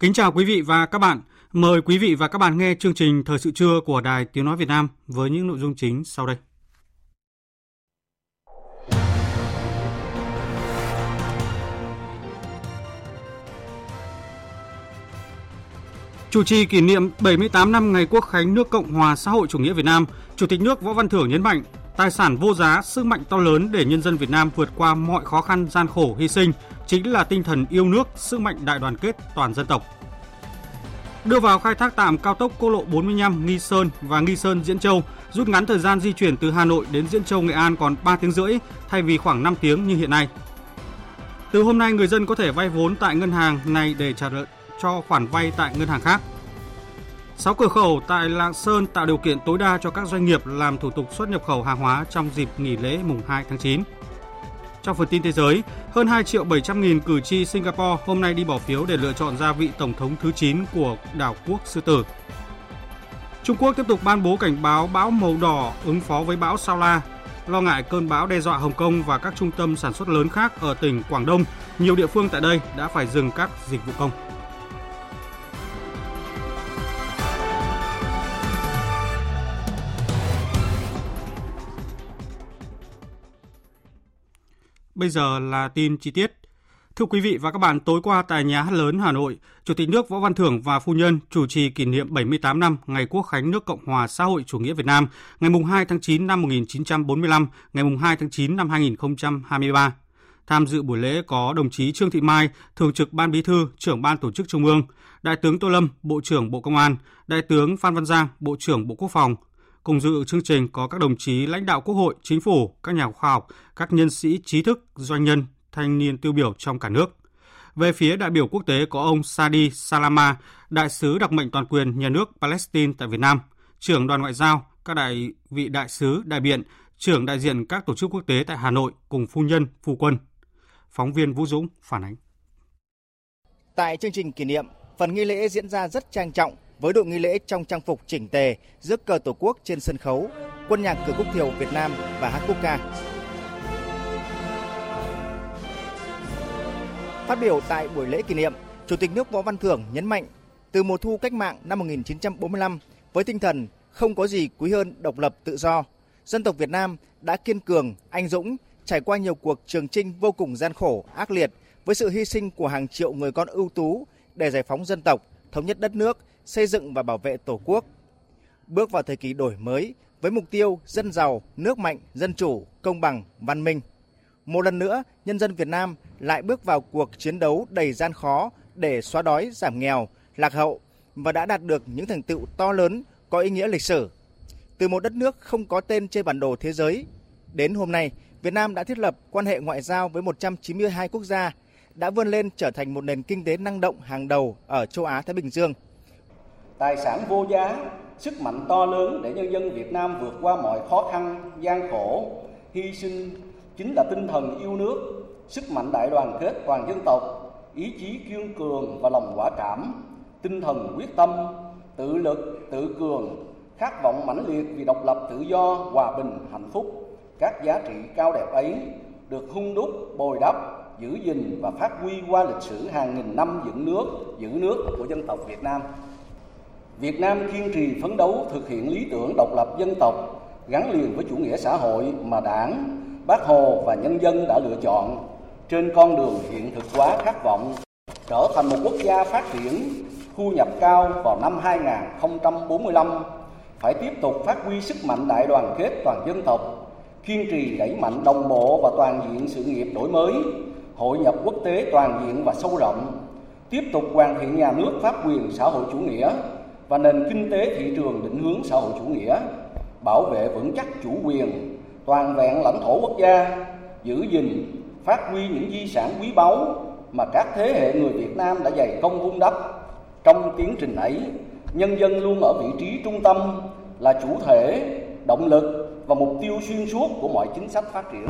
Kính chào quý vị và các bạn. Mời quý vị và các bạn nghe chương trình Thời sự trưa của Đài Tiếng Nói Việt Nam với những nội dung chính sau đây. Chủ trì kỷ niệm 78 năm ngày Quốc khánh nước Cộng hòa xã hội chủ nghĩa Việt Nam, Chủ tịch nước Võ Văn Thưởng nhấn mạnh, tài sản vô giá, sức mạnh to lớn để nhân dân Việt Nam vượt qua mọi khó khăn gian khổ hy sinh chính là tinh thần yêu nước, sức mạnh đại đoàn kết toàn dân tộc. Đưa vào khai thác tạm cao tốc quốc lộ 45 Nghi Sơn và Nghi Sơn Diễn Châu, rút ngắn thời gian di chuyển từ Hà Nội đến Diễn Châu Nghệ An còn 3 tiếng rưỡi thay vì khoảng 5 tiếng như hiện nay. Từ hôm nay người dân có thể vay vốn tại ngân hàng này để trả nợ cho khoản vay tại ngân hàng khác. 6 cửa khẩu tại Lạng Sơn tạo điều kiện tối đa cho các doanh nghiệp làm thủ tục xuất nhập khẩu hàng hóa trong dịp nghỉ lễ mùng 2 tháng 9. Trong phần tin thế giới, hơn 2 triệu 700 nghìn cử tri Singapore hôm nay đi bỏ phiếu để lựa chọn ra vị tổng thống thứ 9 của đảo quốc Sư Tử. Trung Quốc tiếp tục ban bố cảnh báo bão màu đỏ ứng phó với bão Sao La. Lo ngại cơn bão đe dọa Hồng Kông và các trung tâm sản xuất lớn khác ở tỉnh Quảng Đông, nhiều địa phương tại đây đã phải dừng các dịch vụ công. Bây giờ là tin chi tiết. Thưa quý vị và các bạn, tối qua tại Nhà hát lớn Hà Nội, Chủ tịch nước Võ Văn Thưởng và phu nhân chủ trì kỷ niệm 78 năm ngày Quốc khánh nước Cộng hòa xã hội chủ nghĩa Việt Nam, ngày 2 tháng 9 năm 1945, ngày 2 tháng 9 năm 2023. Tham dự buổi lễ có đồng chí Trương Thị Mai, Thường trực Ban Bí thư, Trưởng Ban Tổ chức Trung ương, Đại tướng Tô Lâm, Bộ trưởng Bộ Công an, Đại tướng Phan Văn Giang, Bộ trưởng Bộ Quốc phòng, Cùng dự chương trình có các đồng chí lãnh đạo Quốc hội, Chính phủ, các nhà khoa học, các nhân sĩ trí thức, doanh nhân, thanh niên tiêu biểu trong cả nước. Về phía đại biểu quốc tế có ông Sadi Salama, đại sứ đặc mệnh toàn quyền nhà nước Palestine tại Việt Nam, trưởng đoàn ngoại giao, các đại vị đại sứ, đại biện, trưởng đại diện các tổ chức quốc tế tại Hà Nội cùng phu nhân, phu quân. Phóng viên Vũ Dũng phản ánh. Tại chương trình kỷ niệm, phần nghi lễ diễn ra rất trang trọng với đội nghi lễ trong trang phục chỉnh tề, rước cờ tổ quốc trên sân khấu, quân nhạc cử quốc thiều Việt Nam và hát quốc ca. Phát biểu tại buổi lễ kỷ niệm, Chủ tịch nước Võ Văn Thưởng nhấn mạnh, từ mùa thu cách mạng năm 1945 với tinh thần không có gì quý hơn độc lập tự do, dân tộc Việt Nam đã kiên cường, anh dũng, trải qua nhiều cuộc trường trinh vô cùng gian khổ, ác liệt với sự hy sinh của hàng triệu người con ưu tú để giải phóng dân tộc, thống nhất đất nước, xây dựng và bảo vệ Tổ quốc. Bước vào thời kỳ đổi mới với mục tiêu dân giàu, nước mạnh, dân chủ, công bằng, văn minh. Một lần nữa, nhân dân Việt Nam lại bước vào cuộc chiến đấu đầy gian khó để xóa đói, giảm nghèo, lạc hậu và đã đạt được những thành tựu to lớn có ý nghĩa lịch sử. Từ một đất nước không có tên trên bản đồ thế giới, đến hôm nay, Việt Nam đã thiết lập quan hệ ngoại giao với 192 quốc gia, đã vươn lên trở thành một nền kinh tế năng động hàng đầu ở châu Á Thái Bình Dương – tài sản vô giá, sức mạnh to lớn để nhân dân Việt Nam vượt qua mọi khó khăn, gian khổ, hy sinh chính là tinh thần yêu nước, sức mạnh đại đoàn kết toàn dân tộc, ý chí kiên cường và lòng quả cảm, tinh thần quyết tâm, tự lực, tự cường, khát vọng mãnh liệt vì độc lập tự do, hòa bình, hạnh phúc. Các giá trị cao đẹp ấy được hung đúc, bồi đắp, giữ gìn và phát huy qua lịch sử hàng nghìn năm dựng nước, giữ nước của dân tộc Việt Nam. Việt Nam kiên trì phấn đấu thực hiện lý tưởng độc lập dân tộc gắn liền với chủ nghĩa xã hội mà Đảng, Bác Hồ và nhân dân đã lựa chọn trên con đường hiện thực hóa khát vọng trở thành một quốc gia phát triển thu nhập cao vào năm 2045 phải tiếp tục phát huy sức mạnh đại đoàn kết toàn dân tộc kiên trì đẩy mạnh đồng bộ và toàn diện sự nghiệp đổi mới, hội nhập quốc tế toàn diện và sâu rộng, tiếp tục hoàn thiện nhà nước pháp quyền xã hội chủ nghĩa và nền kinh tế thị trường định hướng xã hội chủ nghĩa, bảo vệ vững chắc chủ quyền, toàn vẹn lãnh thổ quốc gia, giữ gìn, phát huy những di sản quý báu mà các thế hệ người Việt Nam đã dày công vun đắp. Trong tiến trình ấy, nhân dân luôn ở vị trí trung tâm là chủ thể, động lực và mục tiêu xuyên suốt của mọi chính sách phát triển.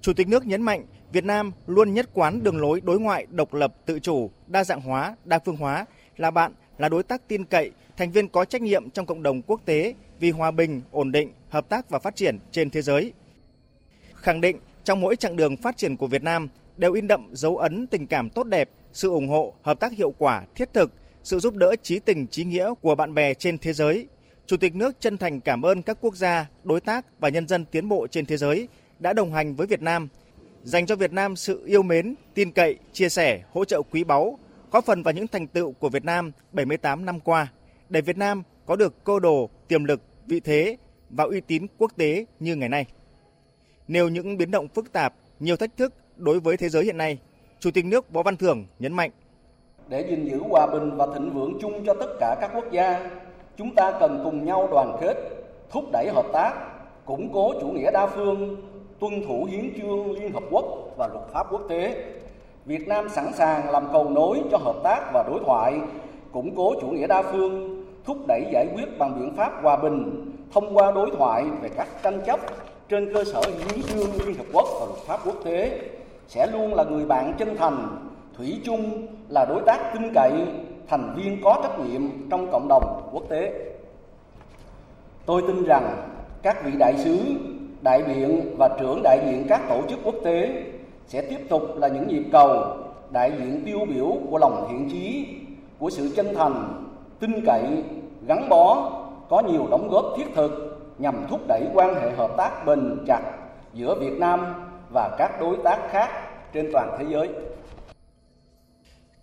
Chủ tịch nước nhấn mạnh Việt Nam luôn nhất quán đường lối đối ngoại độc lập, tự chủ, đa dạng hóa, đa phương hóa, là bạn, là đối tác tin cậy, thành viên có trách nhiệm trong cộng đồng quốc tế vì hòa bình, ổn định, hợp tác và phát triển trên thế giới. Khẳng định trong mỗi chặng đường phát triển của Việt Nam đều in đậm dấu ấn tình cảm tốt đẹp, sự ủng hộ, hợp tác hiệu quả, thiết thực, sự giúp đỡ trí tình trí nghĩa của bạn bè trên thế giới. Chủ tịch nước chân thành cảm ơn các quốc gia, đối tác và nhân dân tiến bộ trên thế giới đã đồng hành với Việt Nam, dành cho Việt Nam sự yêu mến, tin cậy, chia sẻ, hỗ trợ quý báu, góp phần vào những thành tựu của Việt Nam 78 năm qua, để Việt Nam có được cơ đồ, tiềm lực, vị thế và uy tín quốc tế như ngày nay. Nêu những biến động phức tạp, nhiều thách thức đối với thế giới hiện nay, Chủ tịch nước Võ Văn Thưởng nhấn mạnh. Để gìn giữ hòa bình và thịnh vượng chung cho tất cả các quốc gia, chúng ta cần cùng nhau đoàn kết, thúc đẩy hợp tác, củng cố chủ nghĩa đa phương, tuân thủ hiến chương Liên Hợp Quốc và luật pháp quốc tế. Việt Nam sẵn sàng làm cầu nối cho hợp tác và đối thoại, củng cố chủ nghĩa đa phương, thúc đẩy giải quyết bằng biện pháp hòa bình thông qua đối thoại về các tranh chấp trên cơ sở hiến chương Liên Hợp Quốc và luật pháp quốc tế sẽ luôn là người bạn chân thành, thủy chung là đối tác tin cậy, thành viên có trách nhiệm trong cộng đồng quốc tế. Tôi tin rằng các vị đại sứ, đại biện và trưởng đại diện các tổ chức quốc tế sẽ tiếp tục là những nhịp cầu đại diện tiêu biểu của lòng thiện chí, của sự chân thành, tin cậy, gắn bó, có nhiều đóng góp thiết thực nhằm thúc đẩy quan hệ hợp tác bền chặt giữa Việt Nam và các đối tác khác trên toàn thế giới.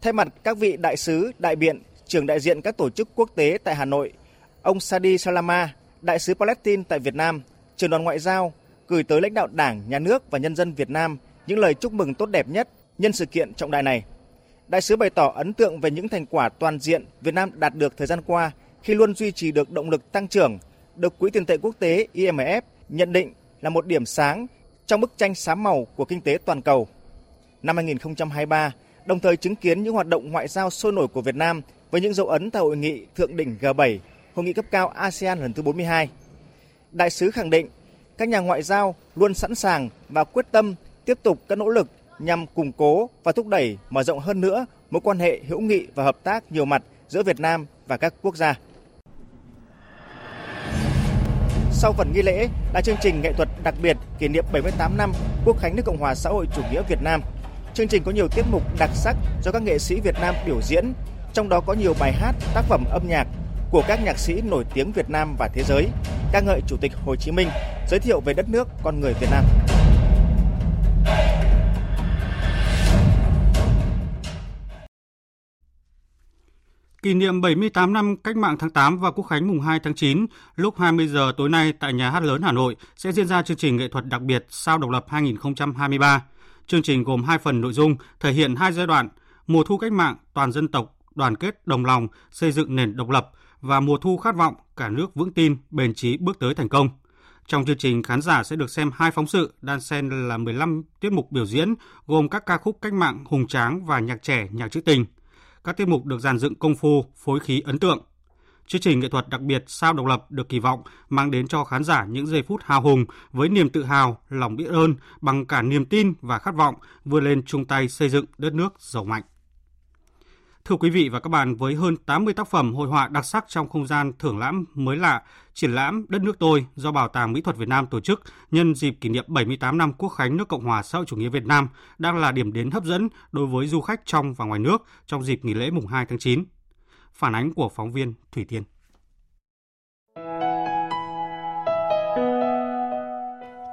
Thay mặt các vị đại sứ, đại biện, trưởng đại diện các tổ chức quốc tế tại Hà Nội, ông Sadi Salama, đại sứ Palestine tại Việt Nam, trưởng đoàn ngoại giao, gửi tới lãnh đạo Đảng, Nhà nước và nhân dân Việt Nam những lời chúc mừng tốt đẹp nhất nhân sự kiện trọng đại này. Đại sứ bày tỏ ấn tượng về những thành quả toàn diện Việt Nam đạt được thời gian qua khi luôn duy trì được động lực tăng trưởng, được Quỹ tiền tệ quốc tế IMF nhận định là một điểm sáng trong bức tranh xám màu của kinh tế toàn cầu. Năm 2023, đồng thời chứng kiến những hoạt động ngoại giao sôi nổi của Việt Nam với những dấu ấn tại hội nghị thượng đỉnh G7, hội nghị cấp cao ASEAN lần thứ 42. Đại sứ khẳng định các nhà ngoại giao luôn sẵn sàng và quyết tâm tiếp tục các nỗ lực nhằm củng cố và thúc đẩy mở rộng hơn nữa mối quan hệ hữu nghị và hợp tác nhiều mặt giữa Việt Nam và các quốc gia. Sau phần nghi lễ là chương trình nghệ thuật đặc biệt kỷ niệm 78 năm Quốc khánh nước Cộng hòa xã hội chủ nghĩa Việt Nam. Chương trình có nhiều tiết mục đặc sắc do các nghệ sĩ Việt Nam biểu diễn, trong đó có nhiều bài hát, tác phẩm âm nhạc của các nhạc sĩ nổi tiếng Việt Nam và thế giới, ca ngợi Chủ tịch Hồ Chí Minh, giới thiệu về đất nước, con người Việt Nam. Kỷ niệm 78 năm Cách mạng tháng 8 và Quốc khánh mùng 2 tháng 9, lúc 20 giờ tối nay tại Nhà hát lớn Hà Nội sẽ diễn ra chương trình nghệ thuật đặc biệt Sao độc lập 2023. Chương trình gồm hai phần nội dung, thể hiện hai giai đoạn: mùa thu cách mạng, toàn dân tộc, đoàn kết đồng lòng, xây dựng nền độc lập và mùa thu khát vọng, cả nước vững tin, bền chí bước tới thành công. Trong chương trình, khán giả sẽ được xem hai phóng sự, đan xen là 15 tiết mục biểu diễn, gồm các ca khúc cách mạng hùng tráng và nhạc trẻ, nhạc trữ tình – các tiết mục được dàn dựng công phu, phối khí ấn tượng. Chương trình nghệ thuật đặc biệt Sao độc lập được kỳ vọng mang đến cho khán giả những giây phút hào hùng với niềm tự hào, lòng biết ơn bằng cả niềm tin và khát vọng vươn lên chung tay xây dựng đất nước giàu mạnh. Thưa quý vị và các bạn, với hơn 80 tác phẩm hội họa đặc sắc trong không gian thưởng lãm mới lạ, triển lãm Đất nước tôi do Bảo tàng Mỹ thuật Việt Nam tổ chức nhân dịp kỷ niệm 78 năm Quốc khánh nước Cộng hòa xã hội chủ nghĩa Việt Nam đang là điểm đến hấp dẫn đối với du khách trong và ngoài nước trong dịp nghỉ lễ mùng 2 tháng 9. Phản ánh của phóng viên Thủy Tiên.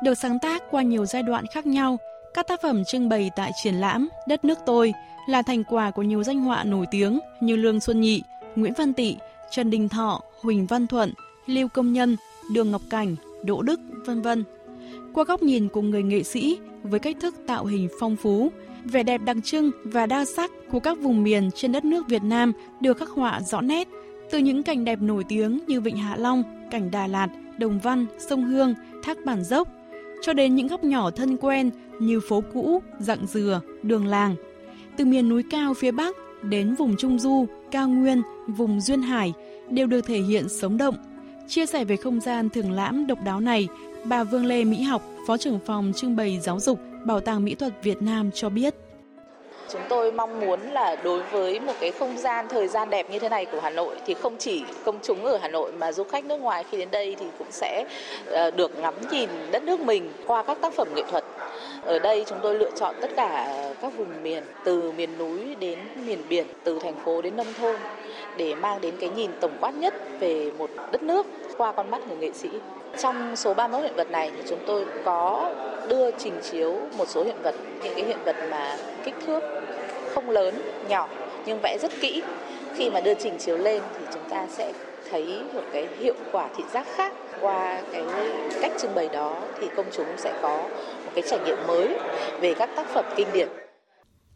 Được sáng tác qua nhiều giai đoạn khác nhau, các tác phẩm trưng bày tại triển lãm Đất nước tôi là thành quả của nhiều danh họa nổi tiếng như Lương Xuân Nhị, Nguyễn Văn Tị, Trần Đình Thọ, Huỳnh Văn Thuận, Lưu Công Nhân, Đường Ngọc Cảnh, Đỗ Đức, vân vân. Qua góc nhìn của người nghệ sĩ với cách thức tạo hình phong phú, vẻ đẹp đặc trưng và đa sắc của các vùng miền trên đất nước Việt Nam được khắc họa rõ nét, từ những cảnh đẹp nổi tiếng như Vịnh Hạ Long, cảnh Đà Lạt, Đồng Văn, sông Hương, thác Bản Dốc, cho đến những góc nhỏ thân quen như phố cũ, dặng dừa, đường làng. Từ miền núi cao phía Bắc đến vùng Trung Du, cao nguyên, vùng Duyên Hải đều được thể hiện sống động. Chia sẻ về không gian thường lãm độc đáo này, bà Vương Lê Mỹ Học, Phó trưởng phòng trưng bày giáo dục, Bảo tàng Mỹ thuật Việt Nam cho biết. Chúng tôi mong muốn là đối với một cái không gian thời gian đẹp như thế này của Hà Nội thì không chỉ công chúng ở Hà Nội mà du khách nước ngoài khi đến đây thì cũng sẽ ờ, được ngắm nhìn đất nước mình qua các tác phẩm nghệ thuật. Ở đây chúng tôi lựa chọn tất cả các vùng miền từ miền núi đến miền biển, từ thành phố đến nông thôn để mang đến cái nhìn tổng quát nhất về một đất nước qua con mắt người nghệ sĩ. Trong số 31 hiện vật này thì chúng tôi có đưa trình chiếu một số hiện vật, những cái hiện vật mà kích thước không lớn, nhỏ nhưng vẽ rất kỹ. Khi mà đưa trình chiếu lên thì chúng ta sẽ thấy một cái hiệu quả thị giác khác qua cái cách trưng bày đó thì công chúng sẽ có một cái trải nghiệm mới về các tác phẩm kinh điển.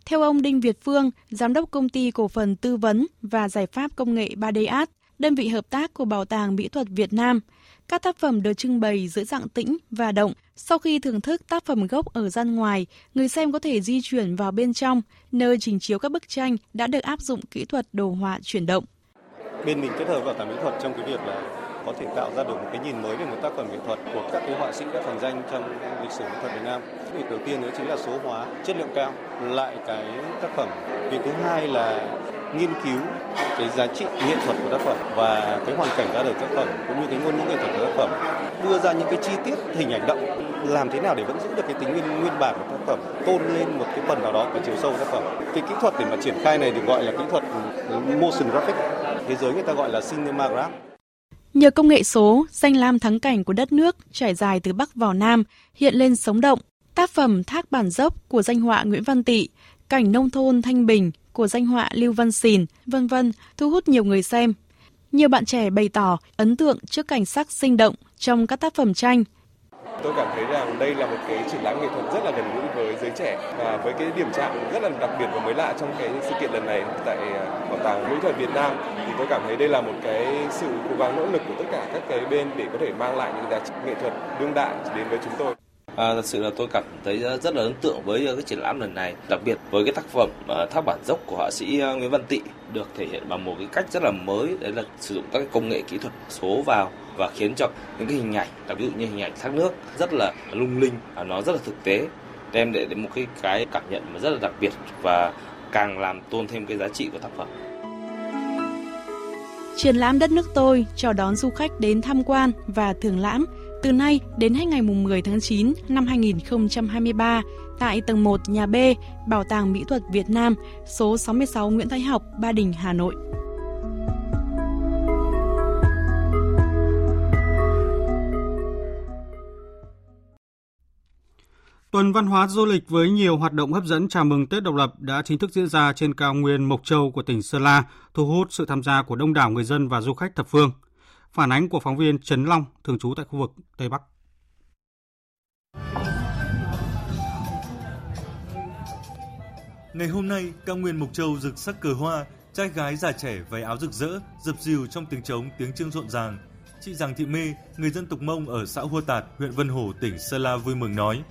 Theo ông Đinh Việt Phương, giám đốc công ty cổ phần tư vấn và giải pháp công nghệ 3D Art, đơn vị hợp tác của Bảo tàng Mỹ thuật Việt Nam, các tác phẩm được trưng bày giữa dạng tĩnh và động. Sau khi thưởng thức tác phẩm gốc ở gian ngoài, người xem có thể di chuyển vào bên trong, nơi trình chiếu các bức tranh đã được áp dụng kỹ thuật đồ họa chuyển động. Bên mình kết hợp bảo tàng mỹ thuật trong cái việc là có thể tạo ra được một cái nhìn mới về một tác phẩm nghệ thuật của các cái họa sĩ đã thành danh trong lịch sử nghệ thuật Việt Nam. Việc đầu tiên đó chính là số hóa, chất lượng cao lại cái tác phẩm. Việc thứ hai là nghiên cứu cái giá trị nghệ thuật của tác phẩm và cái hoàn cảnh ra đời tác phẩm, cũng như cái ngôn ngữ nghệ thuật của tác phẩm đưa ra những cái chi tiết, hình ảnh động, làm thế nào để vẫn giữ được cái tính nguyên nguyên bản của tác phẩm, tôn lên một cái phần nào đó của chiều sâu tác phẩm cái kỹ thuật để mà triển khai này được gọi là kỹ thuật motion graphic thế giới người ta gọi là cinema graph Nhờ công nghệ số, danh lam thắng cảnh của đất nước trải dài từ Bắc vào Nam hiện lên sống động. Tác phẩm Thác Bản Dốc của danh họa Nguyễn Văn Tị, Cảnh nông thôn Thanh Bình của danh họa Lưu Văn Xìn, vân vân thu hút nhiều người xem. Nhiều bạn trẻ bày tỏ ấn tượng trước cảnh sắc sinh động trong các tác phẩm tranh. Tôi cảm thấy rằng đây là một cái triển lãm nghệ thuật rất là gần gũi với giới trẻ và với cái điểm chạm rất là đặc biệt và mới lạ trong cái sự kiện lần này tại à, Bảo tàng Mỹ thuật Việt Nam. Thì tôi cảm thấy đây là một cái sự cố gắng nỗ lực của tất cả các cái bên để có thể mang lại những giá trị nghệ thuật đương đại đến với chúng tôi. À, thật sự là tôi cảm thấy rất là ấn tượng với à, cái triển lãm lần này, đặc biệt với cái tác phẩm tháp Thác bản dốc của họa sĩ Nguyễn Văn Tị được thể hiện bằng một cái cách rất là mới, đấy là sử dụng các cái công nghệ kỹ thuật số vào và khiến cho những cái hình ảnh, đặc ví dụ như hình ảnh thác nước rất là lung linh, à, nó rất là thực tế, đem đến một cái cái cảm nhận mà rất là đặc biệt và càng làm tôn thêm cái giá trị của tác phẩm. Triển lãm Đất nước tôi chào đón du khách đến tham quan và thưởng lãm từ nay đến hết ngày 10 tháng 9 năm 2023 tại tầng 1 nhà B, Bảo tàng Mỹ thuật Việt Nam, số 66 Nguyễn Thái Học, Ba Đình, Hà Nội. Tuần văn hóa du lịch với nhiều hoạt động hấp dẫn chào mừng Tết độc lập đã chính thức diễn ra trên cao nguyên Mộc Châu của tỉnh Sơn La, thu hút sự tham gia của đông đảo người dân và du khách thập phương. Phản ánh của phóng viên Trấn Long, thường trú tại khu vực Tây Bắc. Ngày hôm nay, cao nguyên Mộc Châu rực sắc cờ hoa, trai gái già trẻ váy áo rực rỡ, dập dìu trong tiếng trống, tiếng trương rộn ràng. Chị Giàng Thị Mê, người dân tộc Mông ở xã Hua Tạt, huyện Vân Hồ, tỉnh Sơn La vui mừng nói.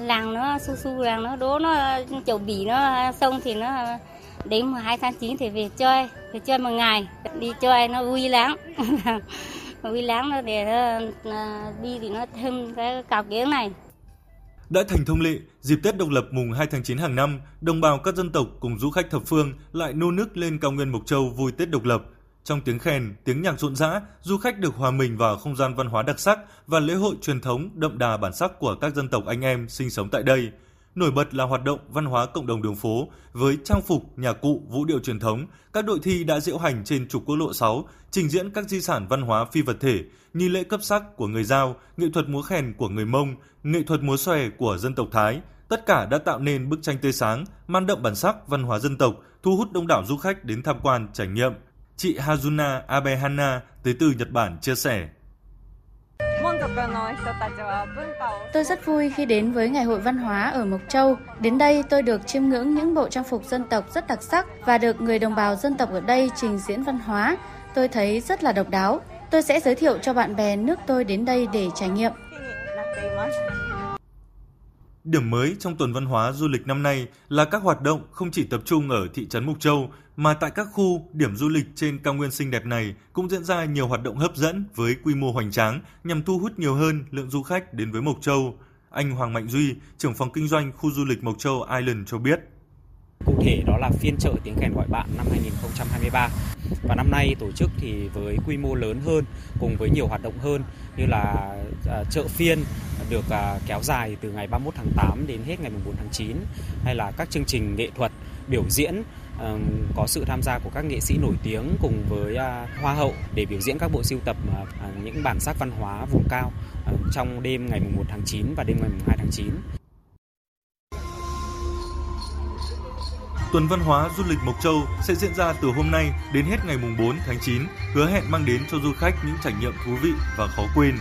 Làng nó su su làng nó đố nó chậu bỉ nó xong thì nó đến 12 tháng 9 thì về chơi, về chơi một ngày, đi chơi nó vui lắm. vui lắm nó để nó ờ, đi thì nó thêm cái cào kiếng này. Đã thành thông lệ, dịp Tết độc lập mùng 2 tháng 9 hàng năm, đồng bào các dân tộc cùng du khách thập phương lại nô nức lên cao nguyên Mộc Châu vui Tết độc lập. Trong tiếng khen, tiếng nhạc rộn rã, du khách được hòa mình vào không gian văn hóa đặc sắc và lễ hội truyền thống đậm đà bản sắc của các dân tộc anh em sinh sống tại đây. Nổi bật là hoạt động văn hóa cộng đồng đường phố với trang phục, nhà cụ, vũ điệu truyền thống. Các đội thi đã diễu hành trên trục quốc lộ 6, trình diễn các di sản văn hóa phi vật thể như lễ cấp sắc của người Giao, nghệ thuật múa khen của người Mông, nghệ thuật múa xòe của dân tộc Thái. Tất cả đã tạo nên bức tranh tươi sáng, mang đậm bản sắc văn hóa dân tộc, thu hút đông đảo du khách đến tham quan trải nghiệm. Chị Hazuna Abehana tới từ Nhật Bản chia sẻ. Tôi rất vui khi đến với Ngày hội văn hóa ở Mộc Châu. Đến đây tôi được chiêm ngưỡng những bộ trang phục dân tộc rất đặc sắc và được người đồng bào dân tộc ở đây trình diễn văn hóa. Tôi thấy rất là độc đáo. Tôi sẽ giới thiệu cho bạn bè nước tôi đến đây để trải nghiệm. Điểm mới trong tuần văn hóa du lịch năm nay là các hoạt động không chỉ tập trung ở thị trấn Mộc Châu mà tại các khu, điểm du lịch trên cao nguyên xinh đẹp này cũng diễn ra nhiều hoạt động hấp dẫn với quy mô hoành tráng nhằm thu hút nhiều hơn lượng du khách đến với Mộc Châu. Anh Hoàng Mạnh Duy, trưởng phòng kinh doanh khu du lịch Mộc Châu Island cho biết. Cụ thể đó là phiên chợ tiếng kèn gọi bạn năm 2023 và năm nay tổ chức thì với quy mô lớn hơn, cùng với nhiều hoạt động hơn như là à, chợ phiên được à, kéo dài từ ngày 31 tháng 8 đến hết ngày 4 tháng 9 hay là các chương trình nghệ thuật, biểu diễn có sự tham gia của các nghệ sĩ nổi tiếng cùng với à, hoa hậu để biểu diễn các bộ sưu tập những bản sắc văn hóa vùng cao trong đêm ngày 1 tháng 9 và đêm ngày 2 tháng 9. Tuần văn hóa du lịch Mộc Châu sẽ diễn ra từ hôm nay đến hết ngày 4 tháng 9, hứa hẹn mang đến cho du khách những trải nghiệm thú vị và khó quên.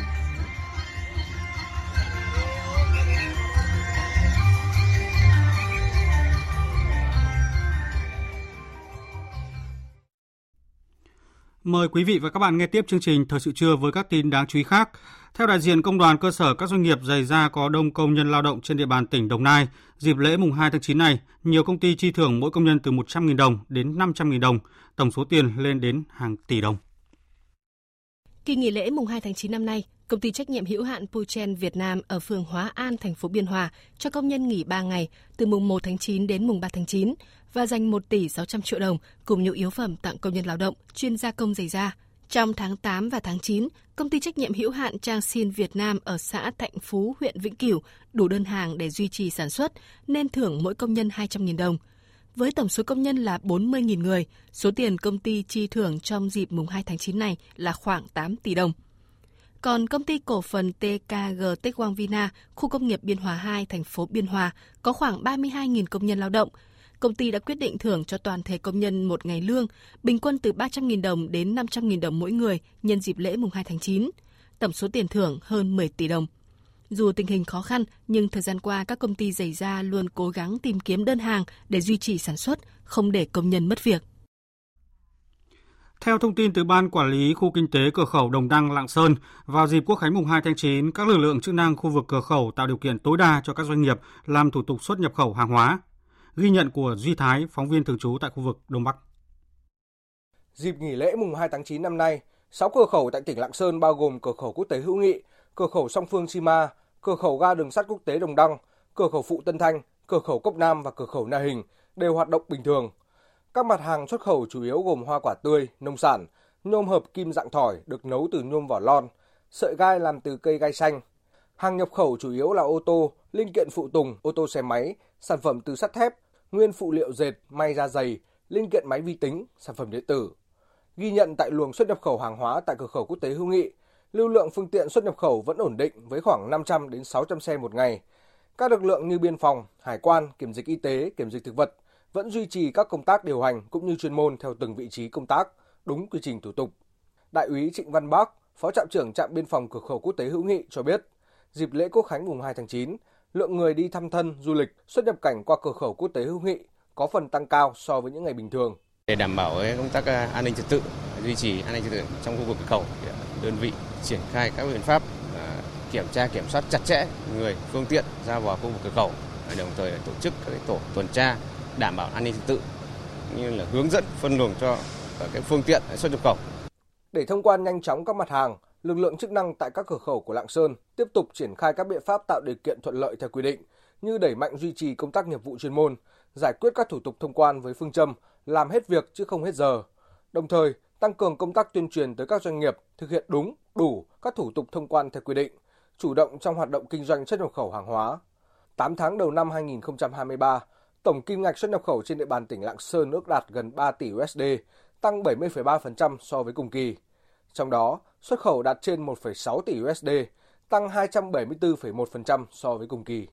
Mời quý vị và các bạn nghe tiếp chương trình Thời sự trưa với các tin đáng chú ý khác. Theo đại diện Công đoàn cơ sở các doanh nghiệp dày da có đông công nhân lao động trên địa bàn tỉnh Đồng Nai, dịp lễ mùng 2 tháng 9 này, nhiều công ty chi thưởng mỗi công nhân từ 100.000 đồng đến 500.000 đồng, tổng số tiền lên đến hàng tỷ đồng. Kỳ nghỉ lễ mùng 2 tháng 9 năm nay, công ty trách nhiệm hữu hạn Puchen Việt Nam ở phường Hóa An, thành phố Biên Hòa cho công nhân nghỉ 3 ngày từ mùng 1 tháng 9 đến mùng 3 tháng 9 và dành 1 tỷ 600 triệu đồng cùng nhu yếu phẩm tặng công nhân lao động chuyên gia công giày da. Trong tháng 8 và tháng 9, công ty trách nhiệm hữu hạn Trang Xin Việt Nam ở xã Thạnh Phú, huyện Vĩnh Cửu đủ đơn hàng để duy trì sản xuất nên thưởng mỗi công nhân 200.000 đồng. Với tổng số công nhân là 40.000 người, số tiền công ty chi thưởng trong dịp mùng 2 tháng 9 này là khoảng 8 tỷ đồng. Còn công ty cổ phần TKG Tech Quang Vina, khu công nghiệp Biên Hòa 2, thành phố Biên Hòa có khoảng 32.000 công nhân lao động. Công ty đã quyết định thưởng cho toàn thể công nhân một ngày lương, bình quân từ 300.000 đồng đến 500.000 đồng mỗi người nhân dịp lễ mùng 2 tháng 9. Tổng số tiền thưởng hơn 10 tỷ đồng. Dù tình hình khó khăn, nhưng thời gian qua các công ty giày da luôn cố gắng tìm kiếm đơn hàng để duy trì sản xuất, không để công nhân mất việc. Theo thông tin từ Ban Quản lý Khu Kinh tế Cửa khẩu Đồng Đăng Lạng Sơn, vào dịp Quốc khánh mùng 2 tháng 9, các lực lượng chức năng khu vực cửa khẩu tạo điều kiện tối đa cho các doanh nghiệp làm thủ tục xuất nhập khẩu hàng hóa. Ghi nhận của Duy Thái, phóng viên thường trú tại khu vực Đông Bắc. Dịp nghỉ lễ mùng 2 tháng 9 năm nay, 6 cửa khẩu tại tỉnh Lạng Sơn bao gồm cửa khẩu quốc tế Hữu Nghị, cửa khẩu song phương Sima, cửa khẩu ga đường sắt quốc tế Đồng Đăng, cửa khẩu phụ Tân Thanh, cửa khẩu Cốc Nam và cửa khẩu Na Hình đều hoạt động bình thường – các mặt hàng xuất khẩu chủ yếu gồm hoa quả tươi, nông sản, nhôm hợp kim dạng thỏi được nấu từ nhôm vỏ lon, sợi gai làm từ cây gai xanh. Hàng nhập khẩu chủ yếu là ô tô, linh kiện phụ tùng, ô tô xe máy, sản phẩm từ sắt thép, nguyên phụ liệu dệt, may da dày, linh kiện máy vi tính, sản phẩm điện tử. Ghi nhận tại luồng xuất nhập khẩu hàng hóa tại cửa khẩu quốc tế Hữu Nghị, lưu lượng phương tiện xuất nhập khẩu vẫn ổn định với khoảng 500 đến 600 xe một ngày. Các lực lượng như biên phòng, hải quan, kiểm dịch y tế, kiểm dịch thực vật vẫn duy trì các công tác điều hành cũng như chuyên môn theo từng vị trí công tác, đúng quy trình thủ tục. Đại úy Trịnh Văn Bắc, Phó trạm trưởng trạm biên phòng cửa khẩu quốc tế Hữu Nghị cho biết, dịp lễ Quốc khánh mùng 2 tháng 9, lượng người đi thăm thân, du lịch, xuất nhập cảnh qua cửa khẩu quốc tế Hữu Nghị có phần tăng cao so với những ngày bình thường. Để đảm bảo eh, công tác eh, an ninh trật tự, duy trì an ninh trật tự trong khu vực cửa khẩu, đơn vị triển khai các biện pháp à, kiểm tra kiểm soát chặt chẽ người phương tiện ra vào khu vực cửa khẩu, đồng thời tổ chức các tổ tuần tra đảm bảo an ninh trật tự như là hướng dẫn phân luồng cho các phương tiện xuất nhập khẩu. Để thông quan nhanh chóng các mặt hàng, lực lượng chức năng tại các cửa khẩu của Lạng Sơn tiếp tục triển khai các biện pháp tạo điều kiện thuận lợi theo quy định như đẩy mạnh duy trì công tác nghiệp vụ chuyên môn, giải quyết các thủ tục thông quan với phương châm làm hết việc chứ không hết giờ. Đồng thời, tăng cường công tác tuyên truyền tới các doanh nghiệp thực hiện đúng, đủ các thủ tục thông quan theo quy định, chủ động trong hoạt động kinh doanh xuất nhập khẩu hàng hóa. 8 tháng đầu năm 2023, tổng kim ngạch xuất nhập khẩu trên địa bàn tỉnh Lạng Sơn ước đạt gần 3 tỷ USD, tăng 70,3% so với cùng kỳ. Trong đó, xuất khẩu đạt trên 1,6 tỷ USD, tăng 274,1% so với cùng kỳ.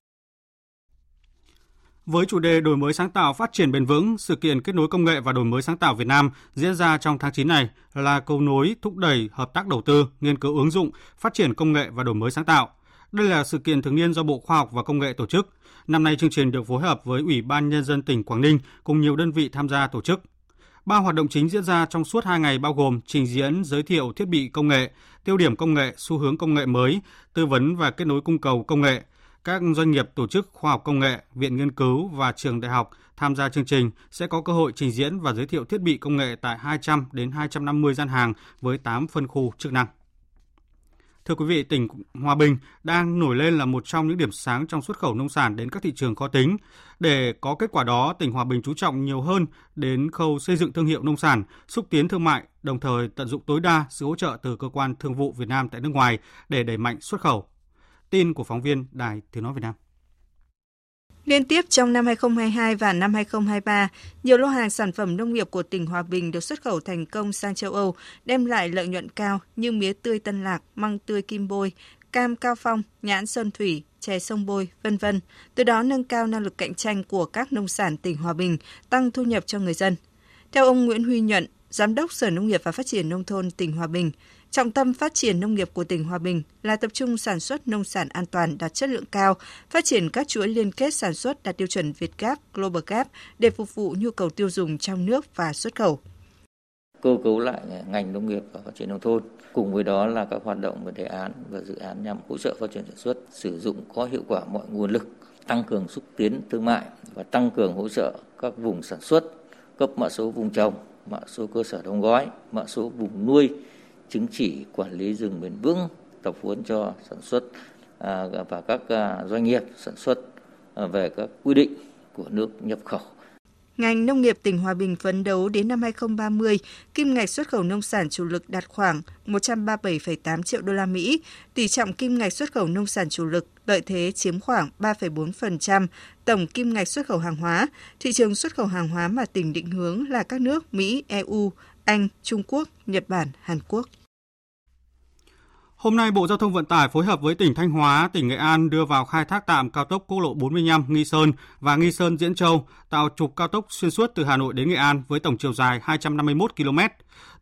Với chủ đề đổi mới sáng tạo phát triển bền vững, sự kiện kết nối công nghệ và đổi mới sáng tạo Việt Nam diễn ra trong tháng 9 này là cầu nối thúc đẩy hợp tác đầu tư, nghiên cứu ứng dụng, phát triển công nghệ và đổi mới sáng tạo. Đây là sự kiện thường niên do Bộ Khoa học và Công nghệ tổ chức. Năm nay chương trình được phối hợp với Ủy ban Nhân dân tỉnh Quảng Ninh cùng nhiều đơn vị tham gia tổ chức. Ba hoạt động chính diễn ra trong suốt 2 ngày bao gồm trình diễn giới thiệu thiết bị công nghệ, tiêu điểm công nghệ, xu hướng công nghệ mới, tư vấn và kết nối cung cầu công nghệ. Các doanh nghiệp, tổ chức khoa học công nghệ, viện nghiên cứu và trường đại học tham gia chương trình sẽ có cơ hội trình diễn và giới thiệu thiết bị công nghệ tại 200 đến 250 gian hàng với 8 phân khu chức năng. Thưa quý vị, tỉnh Hòa Bình đang nổi lên là một trong những điểm sáng trong xuất khẩu nông sản đến các thị trường khó tính. Để có kết quả đó, tỉnh Hòa Bình chú trọng nhiều hơn đến khâu xây dựng thương hiệu nông sản, xúc tiến thương mại, đồng thời tận dụng tối đa sự hỗ trợ từ cơ quan thương vụ Việt Nam tại nước ngoài để đẩy mạnh xuất khẩu. Tin của phóng viên Đài Tiếng nói Việt Nam. Liên tiếp trong năm 2022 và năm 2023, nhiều lô hàng sản phẩm nông nghiệp của tỉnh Hòa Bình được xuất khẩu thành công sang châu Âu, đem lại lợi nhuận cao như mía tươi Tân Lạc, măng tươi Kim Bôi, cam Cao Phong, nhãn Sơn Thủy, chè sông Bôi, vân vân. Từ đó nâng cao năng lực cạnh tranh của các nông sản tỉnh Hòa Bình, tăng thu nhập cho người dân. Theo ông Nguyễn Huy Nhuận, Giám đốc Sở Nông nghiệp và Phát triển Nông thôn tỉnh Hòa Bình, Trọng tâm phát triển nông nghiệp của tỉnh Hòa Bình là tập trung sản xuất nông sản an toàn đạt chất lượng cao, phát triển các chuỗi liên kết sản xuất đạt tiêu chuẩn Việt Gap, Global Gap để phục vụ nhu cầu tiêu dùng trong nước và xuất khẩu. Cơ cấu lại ngành nông nghiệp và phát triển nông thôn, cùng với đó là các hoạt động về đề án và dự án nhằm hỗ trợ phát triển sản xuất, sử dụng có hiệu quả mọi nguồn lực, tăng cường xúc tiến thương mại và tăng cường hỗ trợ các vùng sản xuất, cấp mã số vùng trồng, mã số cơ sở đóng gói, mã số vùng nuôi, chứng chỉ quản lý rừng bền vững, tập huấn cho sản xuất à, và các à, doanh nghiệp sản xuất à, về các quy định của nước nhập khẩu. Ngành nông nghiệp tỉnh Hòa Bình phấn đấu đến năm 2030, kim ngạch xuất khẩu nông sản chủ lực đạt khoảng 137,8 triệu đô la Mỹ, tỷ trọng kim ngạch xuất khẩu nông sản chủ lực lợi thế chiếm khoảng 3,4% tổng kim ngạch xuất khẩu hàng hóa. Thị trường xuất khẩu hàng hóa mà tỉnh định hướng là các nước Mỹ, EU, anh, Trung Quốc, Nhật Bản, Hàn Quốc. Hôm nay, Bộ Giao thông Vận tải phối hợp với tỉnh Thanh Hóa, tỉnh Nghệ An đưa vào khai thác tạm cao tốc quốc lộ 45 Nghi Sơn và Nghi Sơn Diễn Châu, tạo trục cao tốc xuyên suốt từ Hà Nội đến Nghệ An với tổng chiều dài 251 km.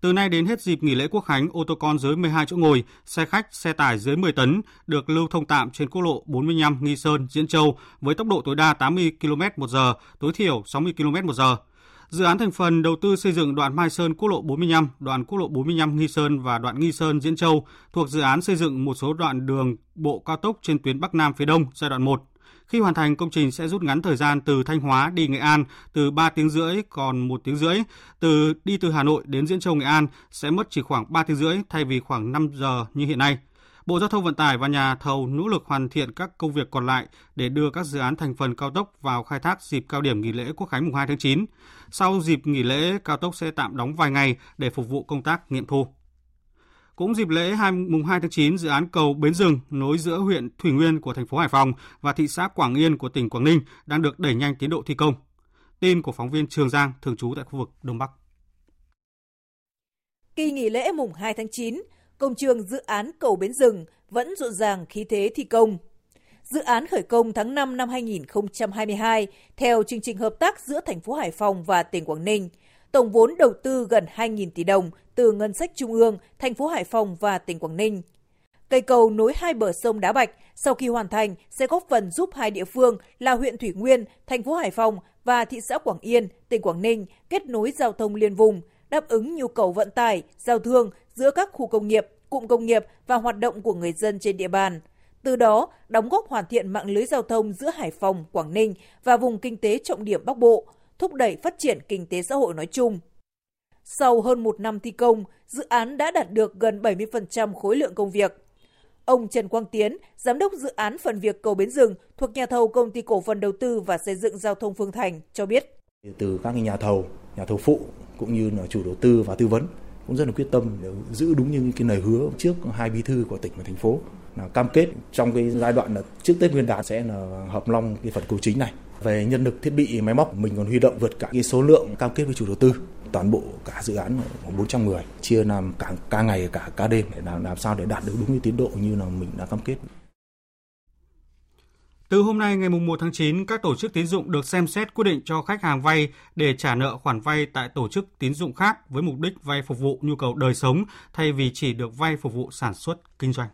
Từ nay đến hết dịp nghỉ lễ Quốc khánh, ô tô con dưới 12 chỗ ngồi, xe khách, xe tải dưới 10 tấn được lưu thông tạm trên quốc lộ 45 Nghi Sơn Diễn Châu với tốc độ tối đa 80 km/h, tối thiểu 60 km/h. Dự án thành phần đầu tư xây dựng đoạn Mai Sơn quốc lộ 45, đoạn quốc lộ 45 Nghi Sơn và đoạn Nghi Sơn Diễn Châu thuộc dự án xây dựng một số đoạn đường bộ cao tốc trên tuyến Bắc Nam phía Đông giai đoạn 1. Khi hoàn thành, công trình sẽ rút ngắn thời gian từ Thanh Hóa đi Nghệ An từ 3 tiếng rưỡi còn 1 tiếng rưỡi. Từ đi từ Hà Nội đến Diễn Châu Nghệ An sẽ mất chỉ khoảng 3 tiếng rưỡi thay vì khoảng 5 giờ như hiện nay. Bộ Giao thông Vận tải và nhà thầu nỗ lực hoàn thiện các công việc còn lại để đưa các dự án thành phần cao tốc vào khai thác dịp cao điểm nghỉ lễ Quốc khánh mùng 2 tháng 9. Sau dịp nghỉ lễ, cao tốc sẽ tạm đóng vài ngày để phục vụ công tác nghiệm thu. Cũng dịp lễ 2, mùng 2 tháng 9, dự án cầu Bến Rừng nối giữa huyện Thủy Nguyên của thành phố Hải Phòng và thị xã Quảng Yên của tỉnh Quảng Ninh đang được đẩy nhanh tiến độ thi công. Tin của phóng viên Trường Giang thường trú tại khu vực Đông Bắc. Kỳ nghỉ lễ mùng 2 tháng 9, công trường dự án cầu Bến Rừng vẫn rộn ràng khí thế thi công. Dự án khởi công tháng 5 năm 2022 theo chương trình hợp tác giữa thành phố Hải Phòng và tỉnh Quảng Ninh. Tổng vốn đầu tư gần 2.000 tỷ đồng từ ngân sách trung ương, thành phố Hải Phòng và tỉnh Quảng Ninh. Cây cầu nối hai bờ sông Đá Bạch sau khi hoàn thành sẽ góp phần giúp hai địa phương là huyện Thủy Nguyên, thành phố Hải Phòng và thị xã Quảng Yên, tỉnh Quảng Ninh kết nối giao thông liên vùng, đáp ứng nhu cầu vận tải, giao thương giữa các khu công nghiệp, cụm công nghiệp và hoạt động của người dân trên địa bàn. Từ đó, đóng góp hoàn thiện mạng lưới giao thông giữa Hải Phòng, Quảng Ninh và vùng kinh tế trọng điểm Bắc Bộ, thúc đẩy phát triển kinh tế xã hội nói chung. Sau hơn một năm thi công, dự án đã đạt được gần 70% khối lượng công việc. Ông Trần Quang Tiến, giám đốc dự án phần việc cầu Bến Rừng thuộc nhà thầu công ty cổ phần đầu tư và xây dựng giao thông Phương Thành cho biết. Từ các nhà thầu, nhà thầu phụ cũng như là chủ đầu tư và tư vấn cũng rất là quyết tâm để giữ đúng như cái lời hứa trước hai bí thư của tỉnh và thành phố là cam kết trong cái giai đoạn là trước Tết Nguyên đán sẽ là hợp long cái phần cầu chính này. Về nhân lực thiết bị máy móc mình còn huy động vượt cả cái số lượng cam kết với chủ đầu tư toàn bộ cả dự án khoảng 400 người chia làm cả ca ngày cả ca đêm để làm, làm sao để đạt được đúng cái tiến độ như là mình đã cam kết. Từ hôm nay ngày 1 tháng 9, các tổ chức tín dụng được xem xét quyết định cho khách hàng vay để trả nợ khoản vay tại tổ chức tín dụng khác với mục đích vay phục vụ nhu cầu đời sống thay vì chỉ được vay phục vụ sản xuất kinh doanh.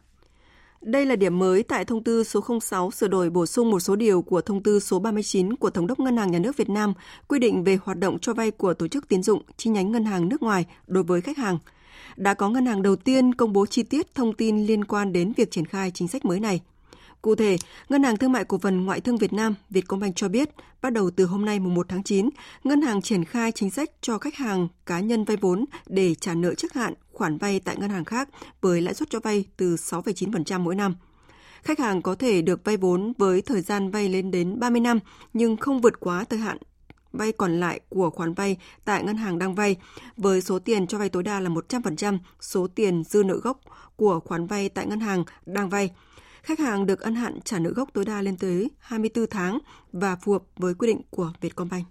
Đây là điểm mới tại thông tư số 06 sửa đổi bổ sung một số điều của thông tư số 39 của Thống đốc Ngân hàng Nhà nước Việt Nam quy định về hoạt động cho vay của tổ chức tín dụng chi nhánh ngân hàng nước ngoài đối với khách hàng. Đã có ngân hàng đầu tiên công bố chi tiết thông tin liên quan đến việc triển khai chính sách mới này. Cụ thể, Ngân hàng Thương mại Cổ phần Ngoại thương Việt Nam Vietcombank cho biết, bắt đầu từ hôm nay mùng 1 tháng 9, ngân hàng triển khai chính sách cho khách hàng cá nhân vay vốn để trả nợ trước hạn khoản vay tại ngân hàng khác với lãi suất cho vay từ 6,9% mỗi năm. Khách hàng có thể được vay vốn với thời gian vay lên đến 30 năm nhưng không vượt quá thời hạn vay còn lại của khoản vay tại ngân hàng đang vay với số tiền cho vay tối đa là 100% số tiền dư nợ gốc của khoản vay tại ngân hàng đang vay khách hàng được ân hạn trả nợ gốc tối đa lên tới 24 tháng và phù hợp với quy định của Vietcombank.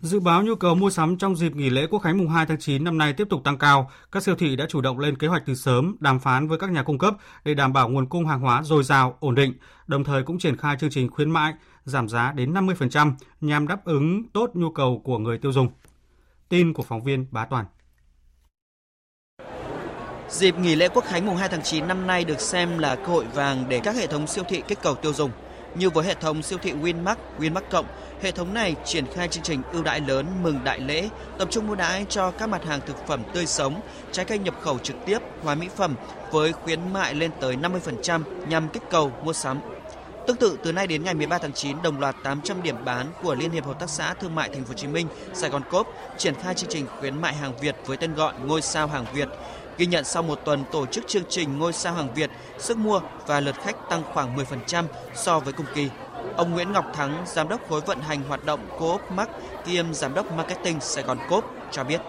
Dự báo nhu cầu mua sắm trong dịp nghỉ lễ Quốc khánh mùng 2 tháng 9 năm nay tiếp tục tăng cao. Các siêu thị đã chủ động lên kế hoạch từ sớm, đàm phán với các nhà cung cấp để đảm bảo nguồn cung hàng hóa dồi dào, ổn định, đồng thời cũng triển khai chương trình khuyến mãi giảm giá đến 50% nhằm đáp ứng tốt nhu cầu của người tiêu dùng. Tin của phóng viên Bá Toàn. Dịp nghỉ lễ Quốc khánh mùng 2 tháng 9 năm nay được xem là cơ hội vàng để các hệ thống siêu thị kích cầu tiêu dùng. Như với hệ thống siêu thị Winmark, Winmark Cộng, hệ thống này triển khai chương trình ưu đãi lớn mừng đại lễ, tập trung ưu đãi cho các mặt hàng thực phẩm tươi sống, trái cây nhập khẩu trực tiếp, hóa mỹ phẩm với khuyến mại lên tới 50% nhằm kích cầu mua sắm. Tương tự từ nay đến ngày 13 tháng 9, đồng loạt 800 điểm bán của Liên hiệp Hợp tác xã Thương mại Thành phố Hồ Chí Minh, Sài Gòn Cốp triển khai chương trình khuyến mại hàng Việt với tên gọi Ngôi sao hàng Việt Ghi nhận sau một tuần tổ chức chương trình Ngôi sao hàng Việt, sức mua và lượt khách tăng khoảng 10% so với cùng kỳ. Ông Nguyễn Ngọc Thắng, giám đốc khối vận hành hoạt động Coop Mark kiêm giám đốc marketing Sài Gòn Coop cho biết.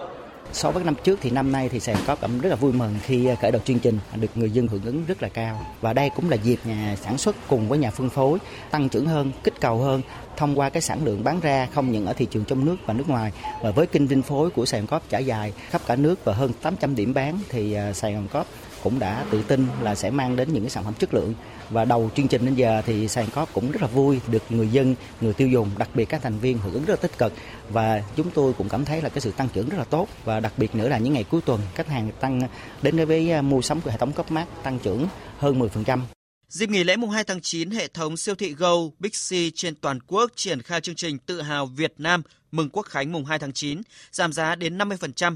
So với năm trước thì năm nay thì Sài Gòn cảm rất là vui mừng khi ờ, khởi đầu chương trình được người dân hưởng ứng rất là cao. Và đây cũng là dịp nhà sản xuất cùng với nhà phân phối tăng trưởng hơn, kích cầu hơn thông qua cái sản lượng bán ra không những ở thị trường trong nước và nước ngoài. Và với kinh phân phối của Sài Gòn Cóp trải dài khắp cả nước và hơn 800 điểm bán thì Sàn Sài Gòn Cóp cũng đã tự tin là sẽ mang đến những cái sản phẩm chất lượng và đầu chương trình đến giờ thì sàn có cũng rất là vui được người dân, người tiêu dùng, đặc biệt các thành viên hưởng ứng rất là tích cực và chúng tôi cũng cảm thấy là cái sự tăng trưởng rất là tốt và đặc biệt nữa là những ngày cuối tuần khách hàng tăng đến với à, mua sắm của hệ thống cấp mát tăng trưởng hơn 10%. Dịp nghỉ lễ mùng 2 tháng 9, hệ thống siêu thị Go, Big C trên toàn quốc triển khai chương trình tự hào Việt Nam mừng Quốc khánh mùng 2 tháng 9, giảm giá đến 50%.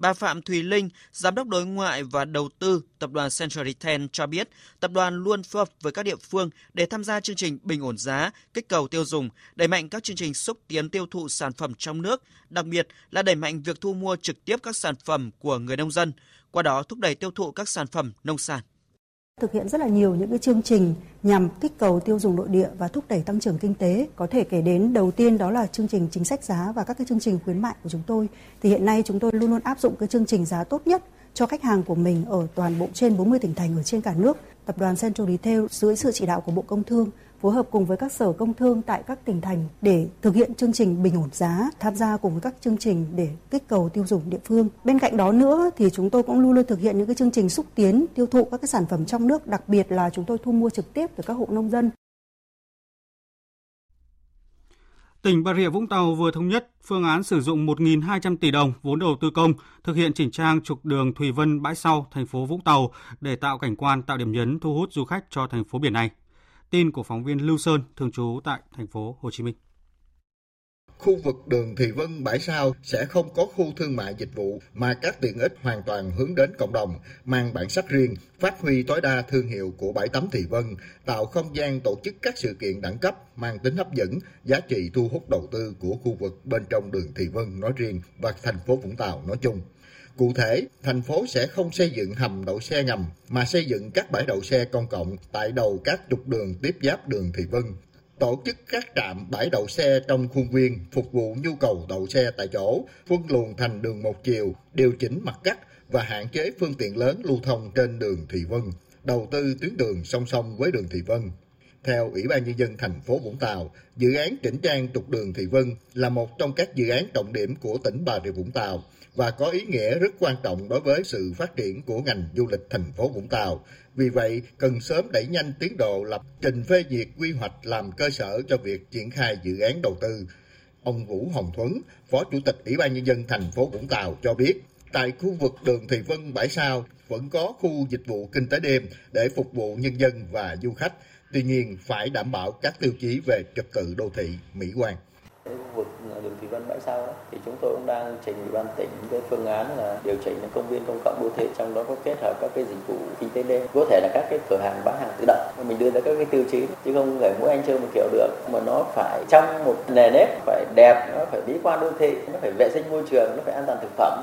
Bà Phạm Thùy Linh, Giám đốc đối ngoại và đầu tư Tập đoàn Central Retail cho biết, tập đoàn luôn phối hợp với các địa phương để tham gia chương trình bình ổn giá, kích cầu tiêu dùng, đẩy mạnh các chương trình xúc tiến tiêu thụ sản phẩm trong nước, đặc biệt là đẩy mạnh việc thu mua trực tiếp các sản phẩm của người nông dân, qua đó thúc đẩy tiêu thụ các sản phẩm nông sản thực hiện rất là nhiều những cái chương trình nhằm kích cầu tiêu dùng nội địa và thúc đẩy tăng trưởng kinh tế. Có thể kể đến đầu tiên đó là chương trình chính sách giá và các cái chương trình khuyến mại của chúng tôi. Thì hiện nay chúng tôi luôn luôn áp dụng cái chương trình giá tốt nhất cho khách hàng của mình ở toàn bộ trên 40 tỉnh thành ở trên cả nước. Tập đoàn Central Retail dưới sự chỉ đạo của Bộ Công Thương phối hợp cùng với các sở công thương tại các tỉnh thành để thực hiện chương trình bình ổn giá, tham gia cùng với các chương trình để kích cầu tiêu dùng địa phương. Bên cạnh đó nữa thì chúng tôi cũng luôn luôn thực hiện những cái chương trình xúc tiến tiêu thụ các cái sản phẩm trong nước, đặc biệt là chúng tôi thu mua trực tiếp từ các hộ nông dân. Tỉnh Bà Rịa Vũng Tàu vừa thống nhất phương án sử dụng 1.200 tỷ đồng vốn đầu tư công thực hiện chỉnh trang trục đường Thùy Vân bãi sau thành phố Vũng Tàu để tạo cảnh quan tạo điểm nhấn thu hút du khách cho thành phố biển này. Tin của phóng viên Lưu Sơn thường trú tại thành phố Hồ Chí Minh. Khu vực đường Thị Vân Bãi Sao sẽ không có khu thương mại dịch vụ mà các tiện ích hoàn toàn hướng đến cộng đồng, mang bản sắc riêng, phát huy tối đa thương hiệu của bãi tắm Thị Vân, tạo không gian tổ chức các sự kiện đẳng cấp mang tính hấp dẫn, giá trị thu hút đầu tư của khu vực bên trong đường Thị Vân nói riêng và thành phố Vũng Tàu nói chung. Cụ thể, thành phố sẽ không xây dựng hầm đậu xe ngầm mà xây dựng các bãi đậu xe công cộng tại đầu các trục đường tiếp giáp đường Thị Vân. Tổ chức các trạm bãi đậu xe trong khuôn viên phục vụ nhu cầu đậu xe tại chỗ, phân luồng thành đường một chiều, điều chỉnh mặt cắt và hạn chế phương tiện lớn lưu thông trên đường Thị Vân, đầu tư tuyến đường song song với đường Thị Vân. Theo Ủy ban Nhân dân thành phố Vũng Tàu, dự án chỉnh trang trục đường Thị Vân là một trong các dự án trọng điểm của tỉnh Bà Rịa Vũng Tàu và có ý nghĩa rất quan trọng đối với sự phát triển của ngành du lịch thành phố Vũng Tàu. Vì vậy, cần sớm đẩy nhanh tiến độ lập trình phê duyệt quy hoạch làm cơ sở cho việc triển khai dự án đầu tư. Ông Vũ Hồng Thuấn, Phó Chủ tịch Ủy ban Nhân dân thành phố Vũng Tàu cho biết, tại khu vực đường Thị Vân Bãi Sao vẫn có khu dịch vụ kinh tế đêm để phục vụ nhân dân và du khách. Tuy nhiên, phải đảm bảo các tiêu chí về trật tự đô thị, mỹ quan khu vực đường thủy văn bãi sau đó, thì chúng tôi cũng đang trình ủy ban tỉnh cái phương án là điều chỉnh công viên công cộng đô thị trong đó có kết hợp các cái dịch vụ kinh tế đêm. Có thể là các cái cửa hàng bán hàng tự động mình đưa ra các cái tiêu chí chứ không phải mỗi anh chơi một kiểu được. Mà nó phải trong một nề nếp phải đẹp nó phải mỹ quan đô thị nó phải vệ sinh môi trường nó phải an toàn thực phẩm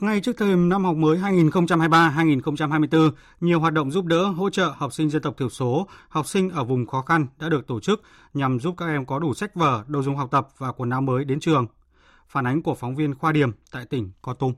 ngay trước thềm năm học mới 2023-2024, nhiều hoạt động giúp đỡ, hỗ trợ học sinh dân tộc thiểu số, học sinh ở vùng khó khăn đã được tổ chức nhằm giúp các em có đủ sách vở, đồ dùng học tập và quần áo mới đến trường. Phản ánh của phóng viên Khoa Điểm tại tỉnh Con Tum.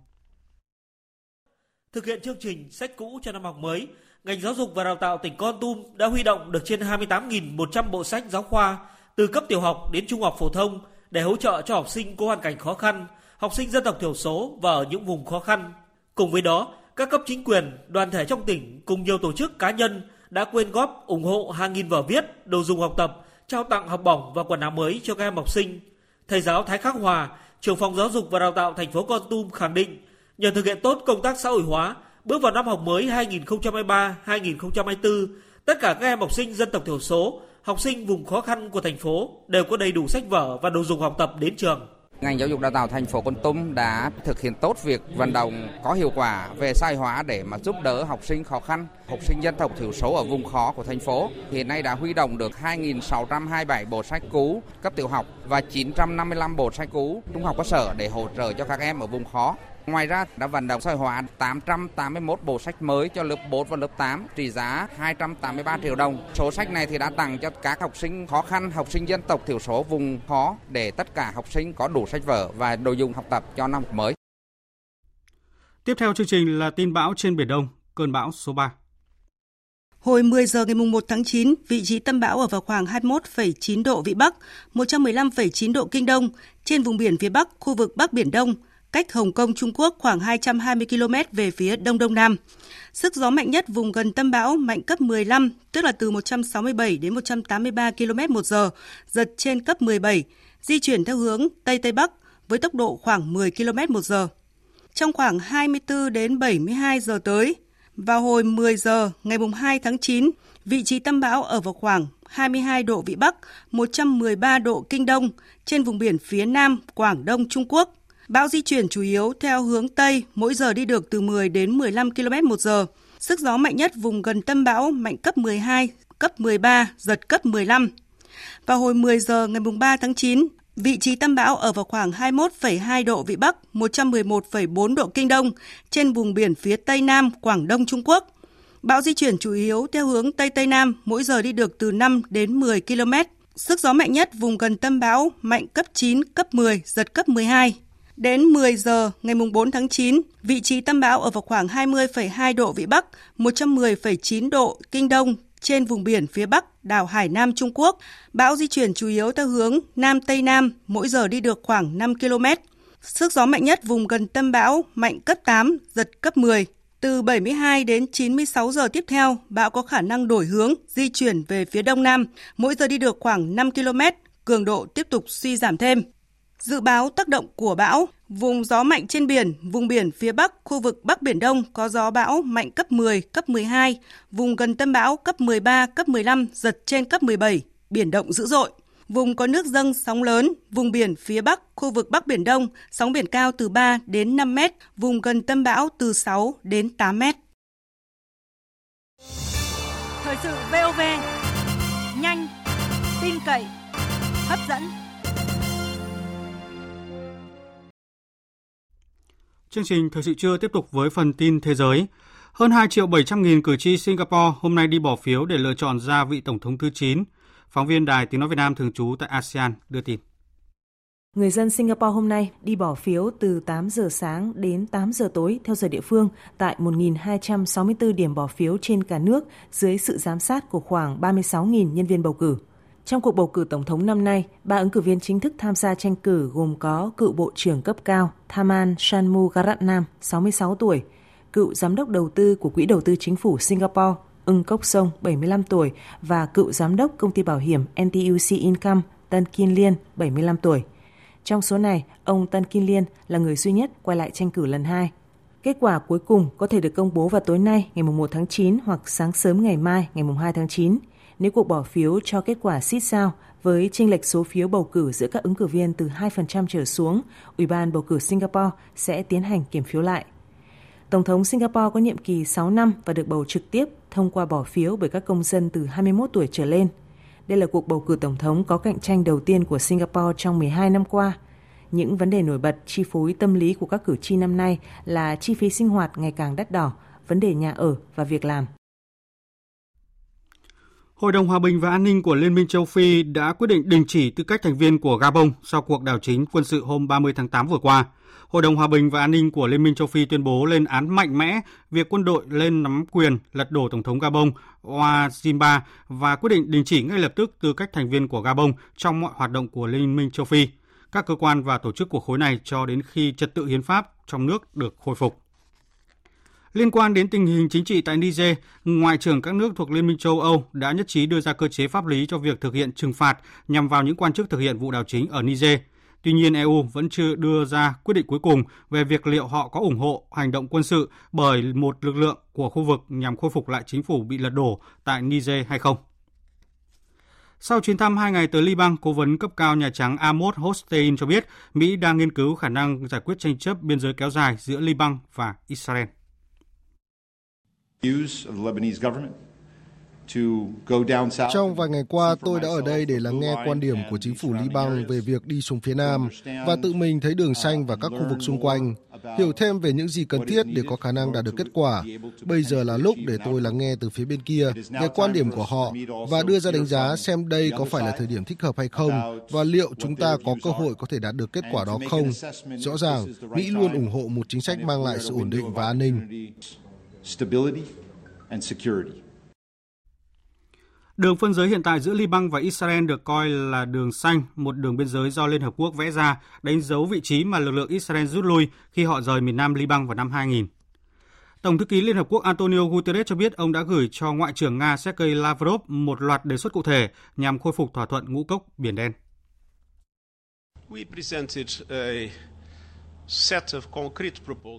Thực hiện chương trình sách cũ cho năm học mới, ngành giáo dục và đào tạo tỉnh Con Tum đã huy động được trên 28.100 bộ sách giáo khoa từ cấp tiểu học đến trung học phổ thông để hỗ trợ cho học sinh có hoàn cảnh khó khăn – học sinh dân tộc thiểu số và ở những vùng khó khăn. Cùng với đó, các cấp chính quyền, đoàn thể trong tỉnh cùng nhiều tổ chức cá nhân đã quyên góp ủng hộ hàng nghìn vở viết, đồ dùng học tập, trao tặng học bổng và quần áo mới cho các em học sinh. Thầy giáo Thái Khắc Hòa, trưởng phòng giáo dục và đào tạo thành phố Con Tum khẳng định, nhờ thực hiện tốt công tác xã hội hóa, bước vào năm học mới 2023-2024, tất cả các em học sinh dân tộc thiểu số, học sinh vùng khó khăn của thành phố đều có đầy đủ sách vở và đồ dùng học tập đến trường. Ngành giáo dục đào tạo thành phố Con Tum đã thực hiện tốt việc vận động có hiệu quả về sai hóa để mà giúp đỡ học sinh khó khăn, học sinh dân tộc thiểu số ở vùng khó của thành phố. Hiện nay đã huy động được 2.627 bộ sách cũ cấp tiểu học và 955 bộ sách cũ trung học cơ sở để hỗ trợ cho các em ở vùng khó. Ngoài ra đã vận động xã hội hóa 881 bộ sách mới cho lớp 4 và lớp 8 trị giá 283 triệu đồng. Số sách này thì đã tặng cho các học sinh khó khăn, học sinh dân tộc thiểu số vùng khó để tất cả học sinh có đủ sách vở và đồ dùng học tập cho năm mới. Tiếp theo chương trình là tin bão trên Biển Đông, cơn bão số 3. Hồi 10 giờ ngày 1 tháng 9, vị trí tâm bão ở vào khoảng 21,9 độ Vĩ Bắc, 115,9 độ Kinh Đông, trên vùng biển phía Bắc, khu vực Bắc Biển Đông, cách Hồng Kông, Trung Quốc khoảng 220 km về phía đông đông nam. Sức gió mạnh nhất vùng gần tâm bão mạnh cấp 15, tức là từ 167 đến 183 km một giờ, giật trên cấp 17, di chuyển theo hướng Tây Tây Bắc với tốc độ khoảng 10 km một giờ. Trong khoảng 24 đến 72 giờ tới, vào hồi 10 giờ ngày 2 tháng 9, vị trí tâm bão ở vào khoảng 22 độ Vĩ Bắc, 113 độ Kinh Đông trên vùng biển phía Nam Quảng Đông Trung Quốc. Bão di chuyển chủ yếu theo hướng Tây, mỗi giờ đi được từ 10 đến 15 km một giờ. Sức gió mạnh nhất vùng gần tâm bão mạnh cấp 12, cấp 13, giật cấp 15. Vào hồi 10 giờ ngày 3 tháng 9, vị trí tâm bão ở vào khoảng 21,2 độ Vĩ Bắc, 111,4 độ Kinh Đông, trên vùng biển phía Tây Nam, Quảng Đông Trung Quốc. Bão di chuyển chủ yếu theo hướng Tây Tây Nam, mỗi giờ đi được từ 5 đến 10 km. Sức gió mạnh nhất vùng gần tâm bão mạnh cấp 9, cấp 10, giật cấp 12. Đến 10 giờ ngày 4 tháng 9, vị trí tâm bão ở vào khoảng 20,2 độ Vĩ Bắc, 110,9 độ Kinh Đông trên vùng biển phía Bắc đảo Hải Nam Trung Quốc. Bão di chuyển chủ yếu theo hướng Nam Tây Nam, mỗi giờ đi được khoảng 5 km. Sức gió mạnh nhất vùng gần tâm bão mạnh cấp 8, giật cấp 10. Từ 72 đến 96 giờ tiếp theo, bão có khả năng đổi hướng, di chuyển về phía đông nam, mỗi giờ đi được khoảng 5 km, cường độ tiếp tục suy giảm thêm. Dự báo tác động của bão, vùng gió mạnh trên biển, vùng biển phía Bắc, khu vực Bắc Biển Đông có gió bão mạnh cấp 10, cấp 12, vùng gần tâm bão cấp 13, cấp 15, giật trên cấp 17, biển động dữ dội. Vùng có nước dâng sóng lớn, vùng biển phía Bắc, khu vực Bắc Biển Đông, sóng biển cao từ 3 đến 5 mét, vùng gần tâm bão từ 6 đến 8 mét. Thời sự VOV, nhanh, tin cậy, hấp dẫn. Chương trình Thời sự trưa tiếp tục với phần tin thế giới. Hơn 2 triệu 700 nghìn cử tri Singapore hôm nay đi bỏ phiếu để lựa chọn ra vị Tổng thống thứ 9. Phóng viên Đài Tiếng Nói Việt Nam thường trú tại ASEAN đưa tin. Người dân Singapore hôm nay đi bỏ phiếu từ 8 giờ sáng đến 8 giờ tối theo giờ địa phương tại 1.264 điểm bỏ phiếu trên cả nước dưới sự giám sát của khoảng 36.000 nhân viên bầu cử. Trong cuộc bầu cử tổng thống năm nay, ba ứng cử viên chính thức tham gia tranh cử gồm có cựu Bộ trưởng cấp cao Thaman Shanmugaratnam, 66 tuổi, cựu Giám đốc đầu tư của Quỹ đầu tư chính phủ Singapore Ưng Cốc Sông, 75 tuổi và cựu Giám đốc công ty bảo hiểm NTUC Income Tân Kim Liên, 75 tuổi. Trong số này, ông Tân Kim Liên là người duy nhất quay lại tranh cử lần hai. Kết quả cuối cùng có thể được công bố vào tối nay ngày 1 tháng 9 hoặc sáng sớm ngày mai ngày 2 tháng 9 nếu cuộc bỏ phiếu cho kết quả xít sao với chênh lệch số phiếu bầu cử giữa các ứng cử viên từ 2% trở xuống, Ủy ban bầu cử Singapore sẽ tiến hành kiểm phiếu lại. Tổng thống Singapore có nhiệm kỳ 6 năm và được bầu trực tiếp thông qua bỏ phiếu bởi các công dân từ 21 tuổi trở lên. Đây là cuộc bầu cử tổng thống có cạnh tranh đầu tiên của Singapore trong 12 năm qua. Những vấn đề nổi bật chi phối tâm lý của các cử tri năm nay là chi phí sinh hoạt ngày càng đắt đỏ, vấn đề nhà ở và việc làm. Hội đồng Hòa bình và An ninh của Liên minh châu Phi đã quyết định đình chỉ tư cách thành viên của Gabon sau cuộc đảo chính quân sự hôm 30 tháng 8 vừa qua. Hội đồng Hòa bình và An ninh của Liên minh châu Phi tuyên bố lên án mạnh mẽ việc quân đội lên nắm quyền lật đổ Tổng thống Gabon Ouattara và quyết định đình chỉ ngay lập tức tư cách thành viên của Gabon trong mọi hoạt động của Liên minh châu Phi, các cơ quan và tổ chức của khối này cho đến khi trật tự hiến pháp trong nước được khôi phục. Liên quan đến tình hình chính trị tại Niger, Ngoại trưởng các nước thuộc Liên minh châu Âu đã nhất trí đưa ra cơ chế pháp lý cho việc thực hiện trừng phạt nhằm vào những quan chức thực hiện vụ đảo chính ở Niger. Tuy nhiên, EU vẫn chưa đưa ra quyết định cuối cùng về việc liệu họ có ủng hộ hành động quân sự bởi một lực lượng của khu vực nhằm khôi phục lại chính phủ bị lật đổ tại Niger hay không. Sau chuyến thăm hai ngày tới Liban, cố vấn cấp cao Nhà Trắng Amos Hochstein cho biết Mỹ đang nghiên cứu khả năng giải quyết tranh chấp biên giới kéo dài giữa Liban và Israel. Trong vài ngày qua, tôi đã ở đây để lắng nghe quan điểm của chính phủ Liban về việc đi xuống phía Nam và tự mình thấy đường xanh và các khu vực xung quanh, hiểu thêm về những gì cần thiết để có khả năng đạt được kết quả. Bây giờ là lúc để tôi lắng nghe từ phía bên kia về quan điểm của họ và đưa ra đánh giá xem đây có phải là thời điểm thích hợp hay không và liệu chúng ta có cơ hội có thể đạt được kết quả đó không. Rõ ràng, Mỹ luôn ủng hộ một chính sách mang lại sự ổn định và an ninh stability and security. Đường phân giới hiện tại giữa Liban và Israel được coi là đường xanh, một đường biên giới do Liên Hợp Quốc vẽ ra, đánh dấu vị trí mà lực lượng Israel rút lui khi họ rời miền Nam Liban vào năm 2000. Tổng thư ký Liên Hợp Quốc Antonio Guterres cho biết ông đã gửi cho Ngoại trưởng Nga Sergei Lavrov một loạt đề xuất cụ thể nhằm khôi phục thỏa thuận ngũ cốc Biển Đen. We presented a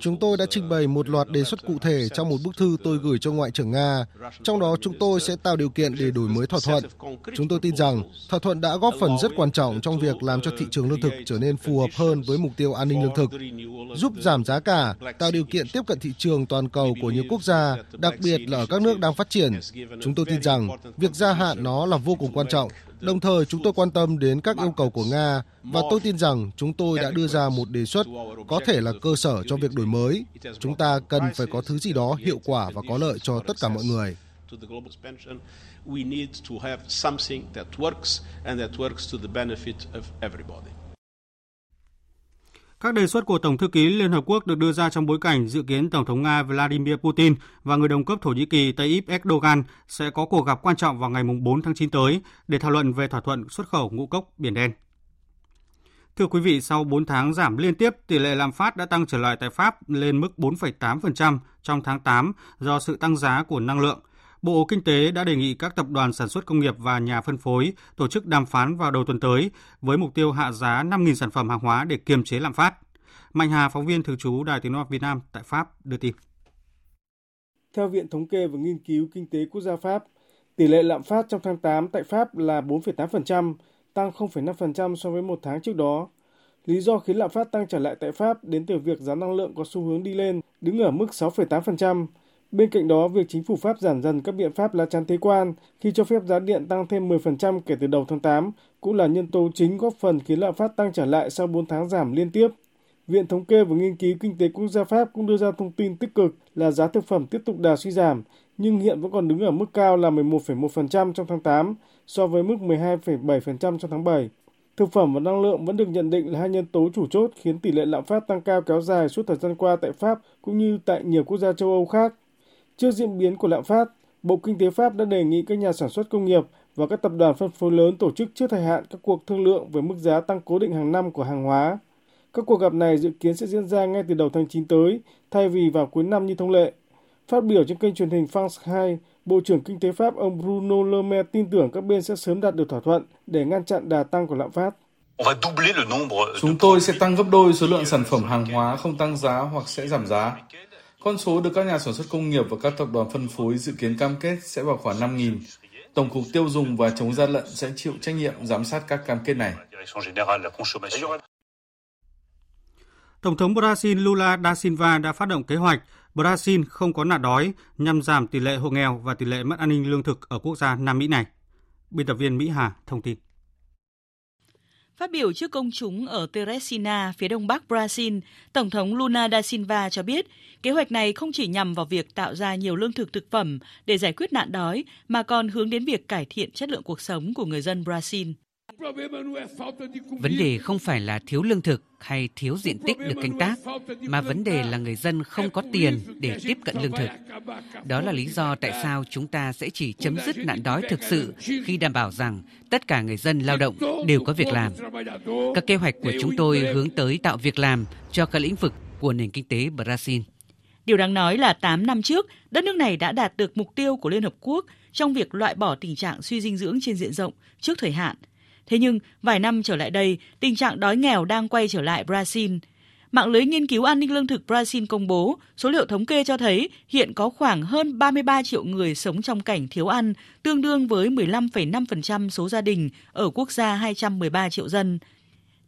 Chúng tôi đã trình bày một loạt đề xuất cụ thể trong một bức thư tôi gửi cho Ngoại trưởng Nga. Trong đó chúng tôi sẽ tạo điều kiện để đổi mới thỏa thuận. Chúng tôi tin rằng thỏa thuận đã góp phần rất quan trọng trong việc làm cho thị trường lương thực trở nên phù hợp hơn với mục tiêu an ninh lương thực, giúp giảm giá cả, tạo điều kiện tiếp cận thị trường toàn cầu của nhiều quốc gia, đặc biệt là ở các nước đang phát triển. Chúng tôi tin rằng việc gia hạn nó là vô cùng quan trọng Đồng thời, chúng tôi quan tâm đến các yêu cầu của Nga và tôi tin rằng chúng tôi đã đưa ra một đề xuất có thể là cơ sở cho việc đổi mới. Chúng ta cần phải có thứ gì đó hiệu quả và có lợi cho tất cả mọi người. Các đề xuất của Tổng thư ký Liên Hợp Quốc được đưa ra trong bối cảnh dự kiến Tổng thống Nga Vladimir Putin và người đồng cấp Thổ Nhĩ Kỳ Tayyip Erdogan sẽ có cuộc gặp quan trọng vào ngày 4 tháng 9 tới để thảo luận về thỏa thuận xuất khẩu ngũ cốc Biển Đen. Thưa quý vị, sau 4 tháng giảm liên tiếp, tỷ lệ lạm phát đã tăng trở lại tại Pháp lên mức 4,8% trong tháng 8 do sự tăng giá của năng lượng. Bộ Kinh tế đã đề nghị các tập đoàn sản xuất công nghiệp và nhà phân phối tổ chức đàm phán vào đầu tuần tới với mục tiêu hạ giá 5.000 sản phẩm hàng hóa để kiềm chế lạm phát. Mạnh Hà, phóng viên thường trú Đài Tiếng nói Việt Nam tại Pháp đưa tin. Theo Viện Thống kê và Nghiên cứu Kinh tế Quốc gia Pháp, tỷ lệ lạm phát trong tháng 8 tại Pháp là 4,8%, tăng 0,5% so với một tháng trước đó. Lý do khiến lạm phát tăng trở lại tại Pháp đến từ việc giá năng lượng có xu hướng đi lên, đứng ở mức 6,8%, Bên cạnh đó, việc chính phủ Pháp giảm dần các biện pháp lá chắn thuế quan khi cho phép giá điện tăng thêm 10% kể từ đầu tháng 8 cũng là nhân tố chính góp phần khiến lạm phát tăng trở lại sau 4 tháng giảm liên tiếp. Viện Thống kê và Nghiên cứu Kinh tế Quốc gia Pháp cũng đưa ra thông tin tích cực là giá thực phẩm tiếp tục đà suy giảm, nhưng hiện vẫn còn đứng ở mức cao là 11,1% trong tháng 8 so với mức 12,7% trong tháng 7. Thực phẩm và năng lượng vẫn được nhận định là hai nhân tố chủ chốt khiến tỷ lệ lạm phát tăng cao kéo dài suốt thời gian qua tại Pháp cũng như tại nhiều quốc gia châu Âu khác. Trước diễn biến của lạm phát, Bộ Kinh tế Pháp đã đề nghị các nhà sản xuất công nghiệp và các tập đoàn phân phối lớn tổ chức trước thời hạn các cuộc thương lượng về mức giá tăng cố định hàng năm của hàng hóa. Các cuộc gặp này dự kiến sẽ diễn ra ngay từ đầu tháng 9 tới, thay vì vào cuối năm như thông lệ. Phát biểu trên kênh truyền hình France 2, Bộ trưởng Kinh tế Pháp ông Bruno Le Maire tin tưởng các bên sẽ sớm đạt được thỏa thuận để ngăn chặn đà tăng của lạm phát. Chúng tôi sẽ tăng gấp đôi số lượng sản phẩm hàng hóa không tăng giá hoặc sẽ giảm giá. Con số được các nhà sản xuất công nghiệp và các tập đoàn phân phối dự kiến cam kết sẽ vào khoảng 5.000. Tổng cục Tiêu dùng và chống gian lận sẽ chịu trách nhiệm giám sát các cam kết này. Tổng thống Brazil Lula da Silva đã phát động kế hoạch Brazil không có nạn đói nhằm giảm tỷ lệ hộ nghèo và tỷ lệ mất an ninh lương thực ở quốc gia Nam Mỹ này. Biên tập viên Mỹ Hà thông tin. Phát biểu trước công chúng ở Teresina, phía đông bắc Brazil, Tổng thống Lula da Silva cho biết kế hoạch này không chỉ nhằm vào việc tạo ra nhiều lương thực thực phẩm để giải quyết nạn đói, mà còn hướng đến việc cải thiện chất lượng cuộc sống của người dân Brazil. Vấn đề không phải là thiếu lương thực hay thiếu diện tích được canh tác, mà vấn đề là người dân không có tiền để tiếp cận lương thực. Đó là lý do tại sao chúng ta sẽ chỉ chấm dứt nạn đói thực sự khi đảm bảo rằng tất cả người dân lao động đều có việc làm. Các kế hoạch của chúng tôi hướng tới tạo việc làm cho các lĩnh vực của nền kinh tế Brazil. Điều đáng nói là 8 năm trước, đất nước này đã đạt được mục tiêu của Liên Hợp Quốc trong việc loại bỏ tình trạng suy dinh dưỡng trên diện rộng trước thời hạn – Thế nhưng, vài năm trở lại đây, tình trạng đói nghèo đang quay trở lại Brazil. Mạng lưới nghiên cứu an ninh lương thực Brazil công bố, số liệu thống kê cho thấy hiện có khoảng hơn 33 triệu người sống trong cảnh thiếu ăn, tương đương với 15,5% số gia đình ở quốc gia 213 triệu dân.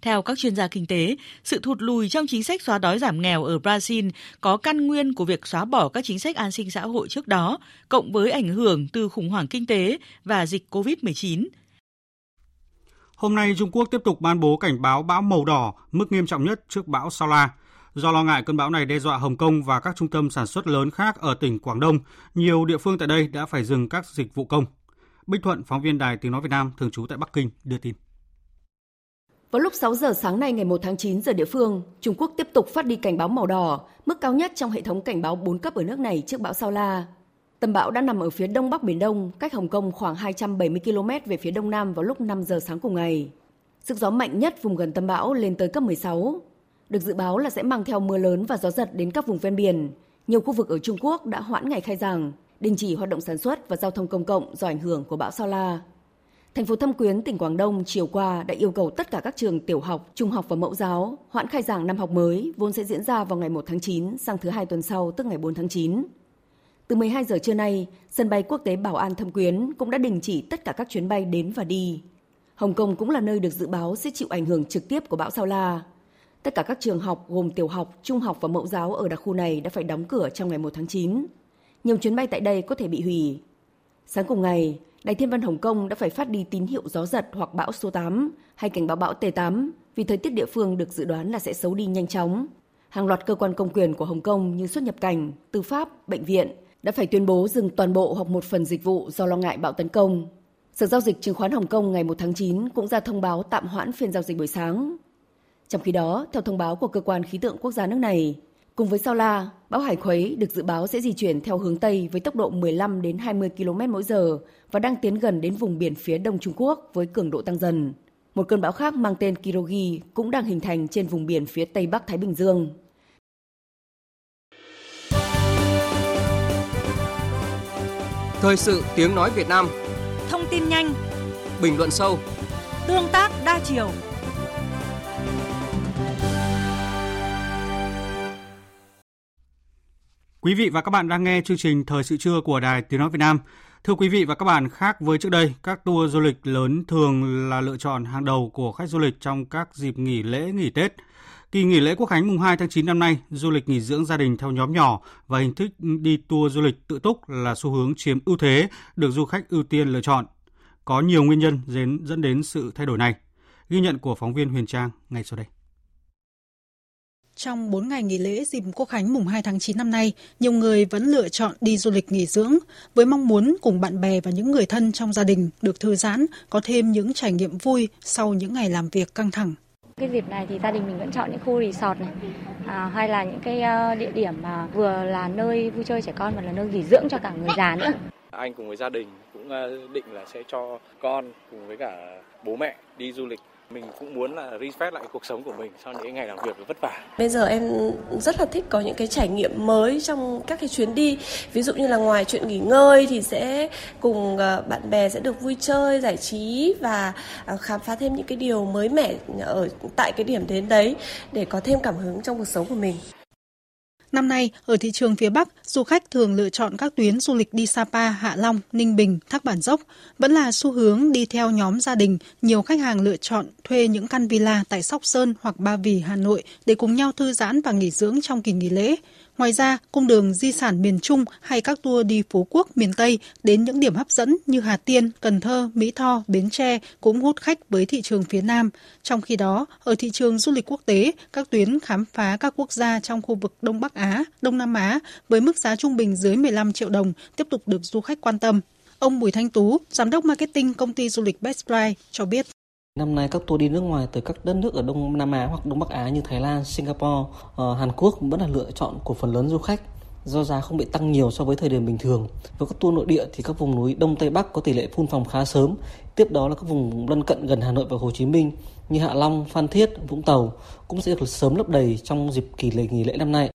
Theo các chuyên gia kinh tế, sự thụt lùi trong chính sách xóa đói giảm nghèo ở Brazil có căn nguyên của việc xóa bỏ các chính sách an sinh xã hội trước đó, cộng với ảnh hưởng từ khủng hoảng kinh tế và dịch COVID-19. Hôm nay, Trung Quốc tiếp tục ban bố cảnh báo bão màu đỏ, mức nghiêm trọng nhất trước bão Sao La. Do lo ngại cơn bão này đe dọa Hồng Kông và các trung tâm sản xuất lớn khác ở tỉnh Quảng Đông, nhiều địa phương tại đây đã phải dừng các dịch vụ công. Bích Thuận, phóng viên Đài Tiếng Nói Việt Nam, thường trú tại Bắc Kinh, đưa tin. Vào lúc 6 giờ sáng nay ngày 1 tháng 9 giờ địa phương, Trung Quốc tiếp tục phát đi cảnh báo màu đỏ, mức cao nhất trong hệ thống cảnh báo 4 cấp ở nước này trước bão Sao La. Tâm bão đã nằm ở phía đông bắc Biển Đông, cách Hồng Kông khoảng 270 km về phía đông nam vào lúc 5 giờ sáng cùng ngày. Sức gió mạnh nhất vùng gần tâm bão lên tới cấp 16. Được dự báo là sẽ mang theo mưa lớn và gió giật đến các vùng ven biển. Nhiều khu vực ở Trung Quốc đã hoãn ngày khai giảng, đình chỉ hoạt động sản xuất và giao thông công cộng do ảnh hưởng của bão Sao La. Thành phố Thâm Quyến, tỉnh Quảng Đông chiều qua đã yêu cầu tất cả các trường tiểu học, trung học và mẫu giáo hoãn khai giảng năm học mới vốn sẽ diễn ra vào ngày 1 tháng 9 sang thứ hai tuần sau tức ngày 4 tháng 9. Từ 12 giờ trưa nay, sân bay quốc tế Bảo An Thâm Quyến cũng đã đình chỉ tất cả các chuyến bay đến và đi. Hồng Kông cũng là nơi được dự báo sẽ chịu ảnh hưởng trực tiếp của bão Sao La. Tất cả các trường học gồm tiểu học, trung học và mẫu giáo ở đặc khu này đã phải đóng cửa trong ngày 1 tháng 9. Nhiều chuyến bay tại đây có thể bị hủy. Sáng cùng ngày, Đài Thiên văn Hồng Kông đã phải phát đi tín hiệu gió giật hoặc bão số 8 hay cảnh báo bão T8 vì thời tiết địa phương được dự đoán là sẽ xấu đi nhanh chóng. Hàng loạt cơ quan công quyền của Hồng Kông như xuất nhập cảnh, tư pháp, bệnh viện đã phải tuyên bố dừng toàn bộ hoặc một phần dịch vụ do lo ngại bạo tấn công. Sở giao dịch chứng khoán Hồng Kông ngày 1 tháng 9 cũng ra thông báo tạm hoãn phiên giao dịch buổi sáng. Trong khi đó, theo thông báo của cơ quan khí tượng quốc gia nước này, cùng với Sao La, bão Hải Khuấy được dự báo sẽ di chuyển theo hướng Tây với tốc độ 15 đến 20 km mỗi giờ và đang tiến gần đến vùng biển phía đông Trung Quốc với cường độ tăng dần. Một cơn bão khác mang tên Kirogi cũng đang hình thành trên vùng biển phía Tây Bắc Thái Bình Dương. Thời sự tiếng nói Việt Nam. Thông tin nhanh. Bình luận sâu. Tương tác đa chiều. Quý vị và các bạn đang nghe chương trình Thời sự trưa của Đài Tiếng Nói Việt Nam. Thưa quý vị và các bạn, khác với trước đây, các tour du lịch lớn thường là lựa chọn hàng đầu của khách du lịch trong các dịp nghỉ lễ, nghỉ Tết – Kỳ nghỉ lễ Quốc khánh mùng 2 tháng 9 năm nay, du lịch nghỉ dưỡng gia đình theo nhóm nhỏ và hình thức đi tour du lịch tự túc là xu hướng chiếm ưu thế được du khách ưu tiên lựa chọn. Có nhiều nguyên nhân dẫn đến sự thay đổi này. Ghi nhận của phóng viên Huyền Trang ngay sau đây. Trong 4 ngày nghỉ lễ dịp Quốc khánh mùng 2 tháng 9 năm nay, nhiều người vẫn lựa chọn đi du lịch nghỉ dưỡng với mong muốn cùng bạn bè và những người thân trong gia đình được thư giãn, có thêm những trải nghiệm vui sau những ngày làm việc căng thẳng. Cái dịp này thì gia đình mình vẫn chọn những khu resort này à, hay là những cái ờ, địa điểm mà vừa là nơi vui chơi trẻ con và là nơi nghỉ dưỡng cho cả người già nữa. Anh cùng với gia đình cũng ờ, định là sẽ cho con cùng với cả bố mẹ đi du lịch mình cũng muốn là refresh lại cuộc sống của mình sau những ngày làm việc vất vả. Bây giờ em rất là thích có những cái trải nghiệm mới trong các cái chuyến đi. Ví dụ như là ngoài chuyện nghỉ ngơi thì sẽ cùng ờ, bạn bè sẽ được vui chơi, giải trí và ờ, khám phá thêm những cái điều mới mẻ ở tại cái điểm đến đấy để có thêm cảm hứng trong cuộc sống của mình. Năm nay, ở thị trường phía Bắc, du khách thường lựa chọn các tuyến du lịch đi Sapa, Hạ Long, Ninh Bình, Thác Bản Dốc. Vẫn là xu hướng đi theo nhóm gia đình, nhiều khách hàng lựa chọn thuê những căn villa tại Sóc Sơn hoặc Ba Vì, Hà Nội để cùng nhau thư giãn và nghỉ dưỡng trong kỳ nghỉ lễ. Ngoài ra, cung đường di sản miền Trung hay các tour đi phố quốc miền Tây đến những điểm hấp dẫn như Hà Tiên, Cần Thơ, Mỹ Tho, Bến Tre cũng hút khách với thị trường phía Nam. Trong khi đó, ở thị trường du lịch quốc tế, các tuyến khám phá các quốc gia trong khu vực Đông Bắc Á, Đông Nam Á với mức giá trung bình dưới 15 triệu đồng tiếp tục được du khách quan tâm. Ông Bùi Thanh Tú, giám đốc marketing công ty du lịch Best Buy cho biết. Năm nay các tour đi nước ngoài tới các đất nước ở Đông Nam Á hoặc Đông Bắc Á như Thái Lan, Singapore, ờ, Hàn Quốc vẫn là lựa chọn của phần lớn du khách do giá không bị tăng nhiều so với thời điểm bình thường. Với các tour nội địa thì các vùng núi Đông Tây Bắc có tỷ lệ phun phòng khá sớm. Tiếp đó là các vùng lân cận gần Hà Nội và Hồ Chí Minh như Hạ Long, Phan Thiết, Vũng Tàu cũng sẽ được sớm lấp đầy trong dịp kỳ lễ nghỉ lễ năm nay.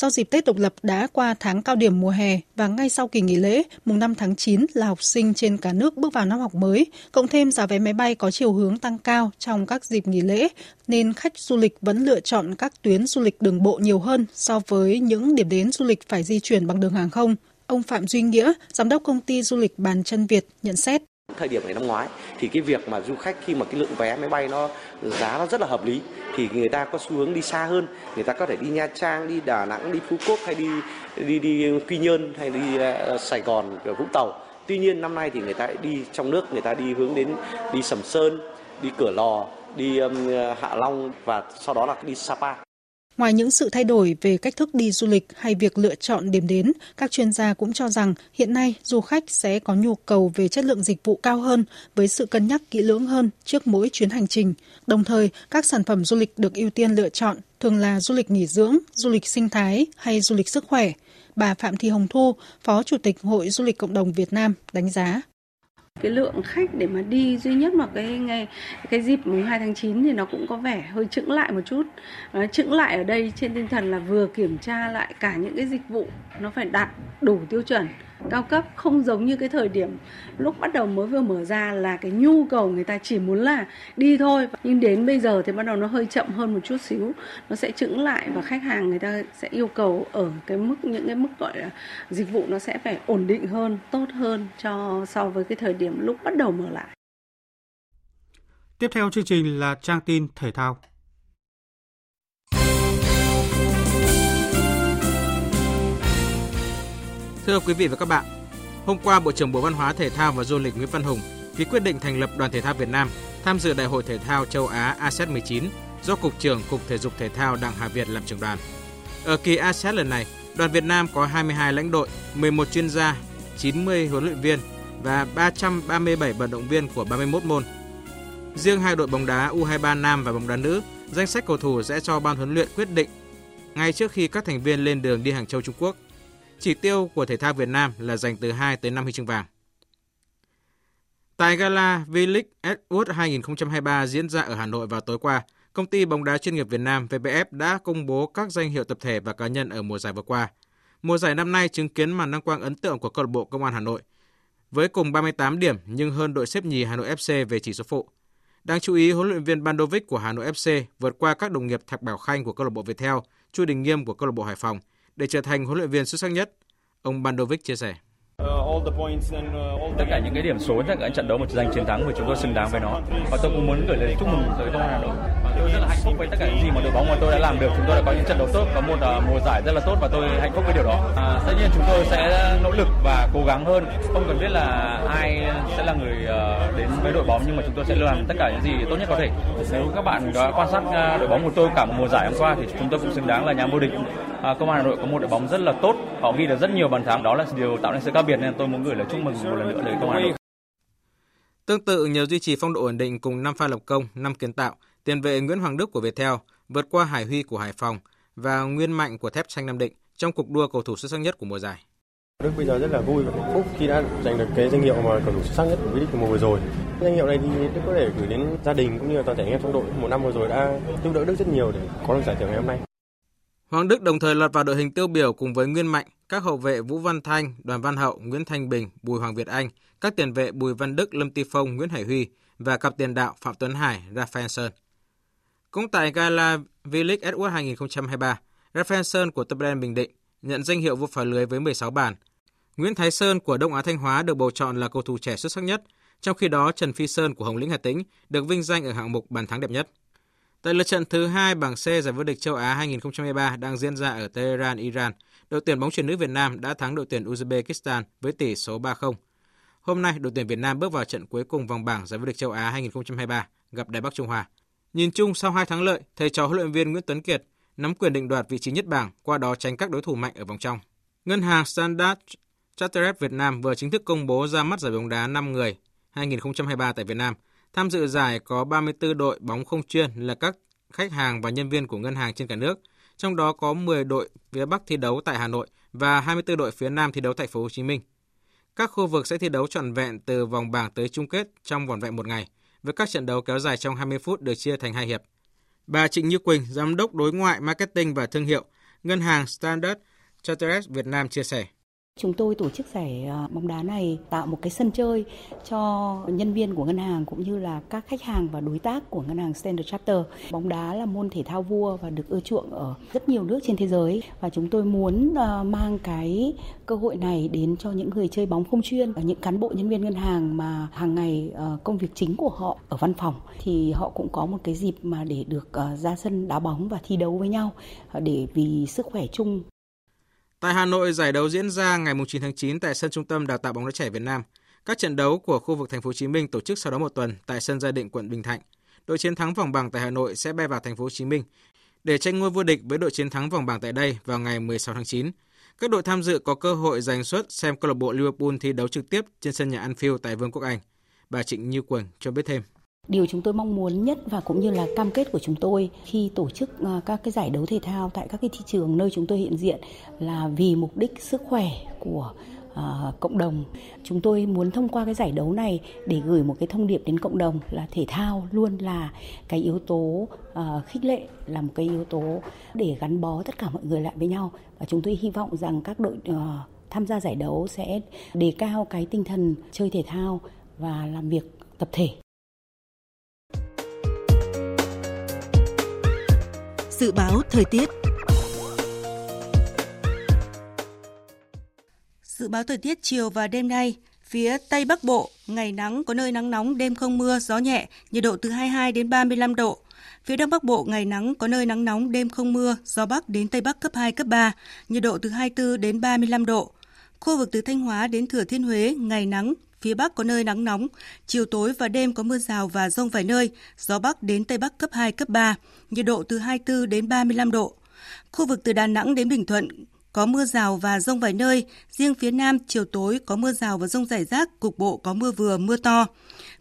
Do dịp Tết độc lập đã qua tháng cao điểm mùa hè và ngay sau kỳ nghỉ lễ, mùng 5 tháng 9 là học sinh trên cả nước bước vào năm học mới, cộng thêm giá vé máy bay có chiều hướng tăng cao trong các dịp nghỉ lễ, nên khách du lịch vẫn lựa chọn các tuyến du lịch đường bộ nhiều hơn so với những điểm đến du lịch phải di chuyển bằng đường hàng không. Ông Phạm Duy Nghĩa, giám đốc công ty du lịch Bàn Chân Việt nhận xét thời điểm này năm ngoái thì cái việc mà du khách khi mà cái lượng vé máy bay nó giá nó rất là hợp lý thì người ta có xu hướng đi xa hơn. Người ta có thể đi nha trang đi đà nẵng đi phú quốc hay đi đi đi quy nhơn hay đi uh, sài gòn vũng tàu. Tuy nhiên năm nay thì người ta đi trong nước người ta đi hướng đến đi sầm sơn đi cửa lò đi um, hạ long và sau đó là đi sapa. Ngoài những sự thay đổi về cách thức đi du lịch hay việc lựa chọn điểm đến, các chuyên gia cũng cho rằng hiện nay du khách sẽ có nhu cầu về chất lượng dịch vụ cao hơn với sự cân nhắc kỹ lưỡng hơn trước mỗi chuyến hành trình. Đồng thời, các sản phẩm du lịch được ưu tiên lựa chọn thường là du lịch nghỉ dưỡng, du lịch sinh thái hay du lịch sức khỏe. Bà Phạm Thị Hồng Thu, Phó Chủ tịch Hội Du lịch Cộng đồng Việt Nam đánh giá cái lượng khách để mà đi duy nhất vào cái ngày, cái dịp mùng 2 tháng 9 thì nó cũng có vẻ hơi chững lại một chút. Nó chững lại ở đây trên tinh thần là vừa kiểm tra lại cả những cái dịch vụ nó phải đạt đủ tiêu chuẩn cao cấp, không giống như cái thời điểm lúc bắt đầu mới vừa mở ra là cái nhu cầu người ta chỉ muốn là đi thôi. Nhưng đến bây giờ thì bắt đầu nó hơi chậm hơn một chút xíu. Nó sẽ chững lại và khách hàng người ta sẽ yêu cầu ở cái mức, những cái mức gọi là dịch vụ nó sẽ phải ổn định hơn, tốt hơn cho, so với cái thời điểm lúc bắt đầu mở lại. Tiếp theo chương trình là trang tin thể thao. Thưa quý vị và các bạn, hôm qua Bộ trưởng Bộ Văn hóa Thể thao và Du lịch Nguyễn Văn Hùng ký quyết định thành lập Đoàn Thể thao Việt Nam tham dự Đại hội Thể thao châu Á ASEAN 19 do Cục trưởng Cục Thể dục Thể thao Đặng Hà Việt làm trưởng đoàn. Ở kỳ ASEAN lần này, đoàn Việt Nam có 22 lãnh đội, 11 chuyên gia, 90 huấn luyện viên và 337 vận động viên của 31 môn. Riêng hai đội bóng đá U23 nam và bóng đá nữ, danh sách cầu thủ sẽ cho ban huấn luyện quyết định ngay trước khi các thành viên lên đường đi Hàng Châu Trung Quốc. Chỉ tiêu của thể thao Việt Nam là giành từ 2 tới 5 huy chương vàng. Tại gala V-League Edward 2023 diễn ra ở Hà Nội vào tối qua, công ty bóng đá chuyên nghiệp Việt Nam VPF đã công bố các danh hiệu tập thể và cá nhân ở mùa giải vừa qua. Mùa giải năm nay chứng kiến màn đăng quang ấn tượng của câu lạc bộ Công an Hà Nội, với cùng 38 điểm nhưng hơn đội xếp nhì Hà Nội FC về chỉ số phụ. Đáng chú ý, huấn luyện viên Bandovic của Hà Nội FC vượt qua các đồng nghiệp Thạch Bảo Khanh của câu lạc bộ Viettel, Chu Đình Nghiêm của câu lạc bộ Hải Phòng để trở thành huấn luyện viên xuất sắc nhất. Ông Bandovic chia sẻ. Tất cả những cái điểm số, tất cả những trận đấu mà giành chiến thắng của chúng tôi xứng đáng với nó. Và tôi cũng muốn gửi lời chúc mừng tới Đông Hà Nội. Tôi rất là hạnh phúc với tất cả những gì mà đội bóng của tôi đã làm được. Chúng tôi đã có những trận đấu tốt, có một uh, mùa giải rất là tốt và tôi hạnh phúc với điều đó. À, tất nhiên chúng tôi sẽ nỗ lực và cố gắng hơn. Không cần biết là ai sẽ là người uh, đến với đội bóng nhưng mà chúng tôi sẽ làm tất cả những gì tốt nhất có thể. Nếu các bạn đã quan sát uh, đội bóng của tôi cả một mùa giải hôm qua thì chúng tôi cũng xứng đáng là nhà vô địch. À, công an Hà Nội có một đội bóng rất là tốt, họ ghi được rất nhiều bàn thắng, đó là điều tạo nên sự khác biệt nên tôi muốn gửi lời chúc mừng một lần nữa đến công an Hà Nội. Tương tự nhờ duy trì phong độ ổn định cùng 5 pha lập công, 5 kiến tạo, tiền vệ Nguyễn Hoàng Đức của Viettel vượt qua Hải Huy của Hải Phòng và Nguyên Mạnh của Thép Xanh Nam Định trong cuộc đua cầu thủ xuất sắc nhất của mùa giải. Đức bây giờ rất là vui và hạnh phúc khi đã giành được cái danh hiệu mà cầu thủ xuất sắc nhất của V-League mùa vừa rồi. Danh hiệu này thì Đức có thể gửi đến gia đình cũng như là toàn thể anh em trong đội. Một năm vừa rồi đã giúp đỡ Đức rất nhiều để có được giải thưởng ngày hôm nay. Hoàng Đức đồng thời lọt vào đội hình tiêu biểu cùng với Nguyên Mạnh, các hậu vệ Vũ Văn Thanh, Đoàn Văn Hậu, Nguyễn Thanh Bình, Bùi Hoàng Việt Anh, các tiền vệ Bùi Văn Đức, Lâm Ti Phong, Nguyễn Hải Huy và cặp tiền đạo Phạm Tuấn Hải, Rafael Sơn. Cũng tại Gala V-League Edward 2023, Rafael Sơn của Tập đoàn Bình Định nhận danh hiệu vô phá lưới với 16 bàn. Nguyễn Thái Sơn của Đông Á Thanh Hóa được bầu chọn là cầu thủ trẻ xuất sắc nhất, trong khi đó Trần Phi Sơn của Hồng Lĩnh Hà Tĩnh được vinh danh ở hạng mục bàn thắng đẹp nhất. Tại lượt trận thứ hai bảng C giải vô địch châu Á 2023 đang diễn ra ở Tehran, Iran, đội tuyển bóng chuyền nữ Việt Nam đã thắng đội tuyển Uzbekistan với tỷ số 3-0. Hôm nay, đội tuyển Việt Nam bước vào trận cuối cùng vòng bảng giải vô địch châu Á 2023 gặp Đài Bắc Trung Hoa. Nhìn chung sau hai thắng lợi, thầy trò huấn luyện viên Nguyễn Tuấn Kiệt nắm quyền định đoạt vị trí nhất bảng, qua đó tránh các đối thủ mạnh ở vòng trong. Ngân hàng Standard Chartered Việt Nam vừa chính thức công bố ra mắt giải bóng đá 5 người 2023 tại Việt Nam. Tham dự giải có 34 đội bóng không chuyên là các khách hàng và nhân viên của ngân hàng trên cả nước, trong đó có 10 đội phía Bắc thi đấu tại Hà Nội và 24 đội phía Nam thi đấu tại phố Hồ Chí Minh. Các khu vực sẽ thi đấu trọn vẹn từ vòng bảng tới chung kết trong vòn vẹn một ngày, với các trận đấu kéo dài trong 20 phút được chia thành hai hiệp. Bà Trịnh Như Quỳnh, Giám đốc Đối ngoại Marketing và Thương hiệu, Ngân hàng Standard Chartered Việt Nam chia sẻ. Chúng tôi tổ chức giải ờ, bóng đá này tạo một cái sân chơi cho nhân viên của ngân hàng cũng như là các khách hàng và đối tác của ngân hàng Standard Chartered. Bóng đá là môn thể thao vua và được ưa chuộng ở rất nhiều nước trên thế giới. Và chúng tôi muốn ờ, mang cái cơ hội này đến cho những người chơi bóng không chuyên và những cán bộ nhân viên ngân hàng mà hàng ngày công việc chính của họ ở văn phòng. Thì họ cũng có một cái dịp mà để được ra sân đá bóng và thi đấu với nhau để vì sức khỏe chung. Tại Hà Nội, giải đấu diễn ra ngày 9 tháng 9 tại sân Trung tâm Đào tạo bóng đá trẻ Việt Nam. Các trận đấu của khu vực thành phố Hồ Chí Minh tổ chức sau đó một tuần tại sân Gia Định, quận Bình Thạnh. Đội chiến thắng vòng bảng tại Hà Nội sẽ bay vào thành phố Hồ Chí Minh để tranh ngôi vô địch với đội chiến thắng vòng bảng tại đây vào ngày 16 tháng 9. Các đội tham dự có cơ hội giành suất xem câu lạc bộ Liverpool thi đấu trực tiếp trên sân nhà Anfield tại Vương quốc Anh. Bà Trịnh Như Quỳnh cho biết thêm. Điều chúng tôi mong muốn nhất và cũng như là cam kết của chúng tôi khi tổ chức ờ, các cái giải đấu thể thao tại các cái thị trường nơi chúng tôi hiện diện là vì mục đích sức khỏe của À, cộng đồng. Chúng tôi muốn thông qua cái giải đấu này để gửi một cái thông điệp đến cộng đồng là thể thao luôn là cái yếu tố uh, khích lệ, là một cái yếu tố để gắn bó tất cả mọi người lại với nhau. Và chúng tôi hy vọng rằng các đội uh, tham gia giải đấu sẽ đề cao cái tinh thần chơi thể thao và làm việc tập thể. Dự báo thời tiết Dự báo thời tiết chiều và đêm nay, phía Tây Bắc Bộ, ngày nắng, có nơi nắng nóng, đêm không mưa, gió nhẹ, nhiệt độ từ 22 đến 35 độ. Phía Đông Bắc Bộ, ngày nắng, có nơi nắng nóng, đêm không mưa, gió Bắc đến Tây Bắc cấp 2, cấp 3, nhiệt độ từ 24 đến 35 độ. Khu vực từ Thanh Hóa đến Thừa Thiên Huế, ngày nắng, phía Bắc có nơi nắng nóng, chiều tối và đêm có mưa rào và rông vài nơi, gió Bắc đến Tây Bắc cấp 2, cấp 3, nhiệt độ từ 24 đến 35 độ. Khu vực từ Đà Nẵng đến Bình Thuận có mưa rào và rông vài nơi, riêng phía Nam chiều tối có mưa rào và rông rải rác, cục bộ có mưa vừa, mưa to.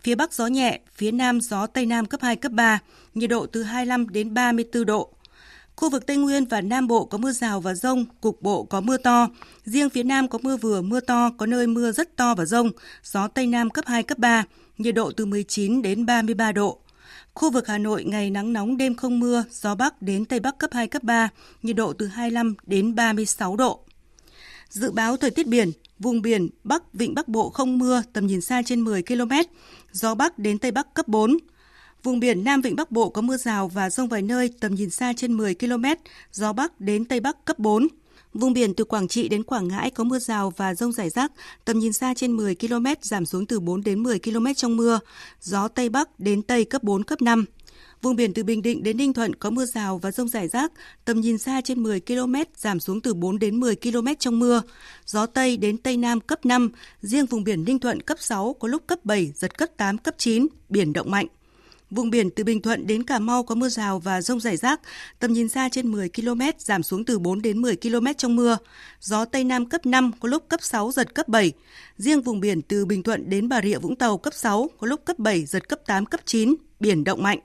Phía Bắc gió nhẹ, phía Nam gió Tây Nam cấp 2, cấp 3, nhiệt độ từ 25 đến 34 độ. Khu vực Tây Nguyên và Nam Bộ có mưa rào và rông, cục bộ có mưa to. Riêng phía Nam có mưa vừa, mưa to, có nơi mưa rất to và rông. Gió Tây Nam cấp 2, cấp 3, nhiệt độ từ 19 đến 33 độ. Khu vực Hà Nội ngày nắng nóng đêm không mưa, gió Bắc đến Tây Bắc cấp 2, cấp 3, nhiệt độ từ 25 đến 36 độ. Dự báo thời tiết biển, vùng biển Bắc Vịnh Bắc Bộ không mưa, tầm nhìn xa trên 10 km, gió Bắc đến Tây Bắc cấp 4, Vùng biển Nam Vịnh Bắc Bộ có mưa rào và rông vài nơi, tầm nhìn xa trên 10 km, gió Bắc đến Tây Bắc cấp 4. Vùng biển từ Quảng Trị đến Quảng Ngãi có mưa rào và rông rải rác, tầm nhìn xa trên 10 km, giảm xuống từ 4 đến 10 km trong mưa, gió Tây Bắc đến Tây cấp 4, cấp 5. Vùng biển từ Bình Định đến Ninh Thuận có mưa rào và rông rải rác, tầm nhìn xa trên 10 km, giảm xuống từ 4 đến 10 km trong mưa. Gió Tây đến Tây Nam cấp 5, riêng vùng biển Ninh Thuận cấp 6, có lúc cấp 7, giật cấp 8, cấp 9, biển động mạnh. Vùng biển từ Bình Thuận đến Cà Mau có mưa rào và rông rải rác, tầm nhìn xa trên 10 km, giảm xuống từ 4 đến 10 km trong mưa. Gió Tây Nam cấp 5, có lúc cấp 6, giật cấp 7. Riêng vùng biển từ Bình Thuận đến Bà Rịa Vũng Tàu cấp 6, có lúc cấp 7, giật cấp 8, cấp 9, biển động mạnh.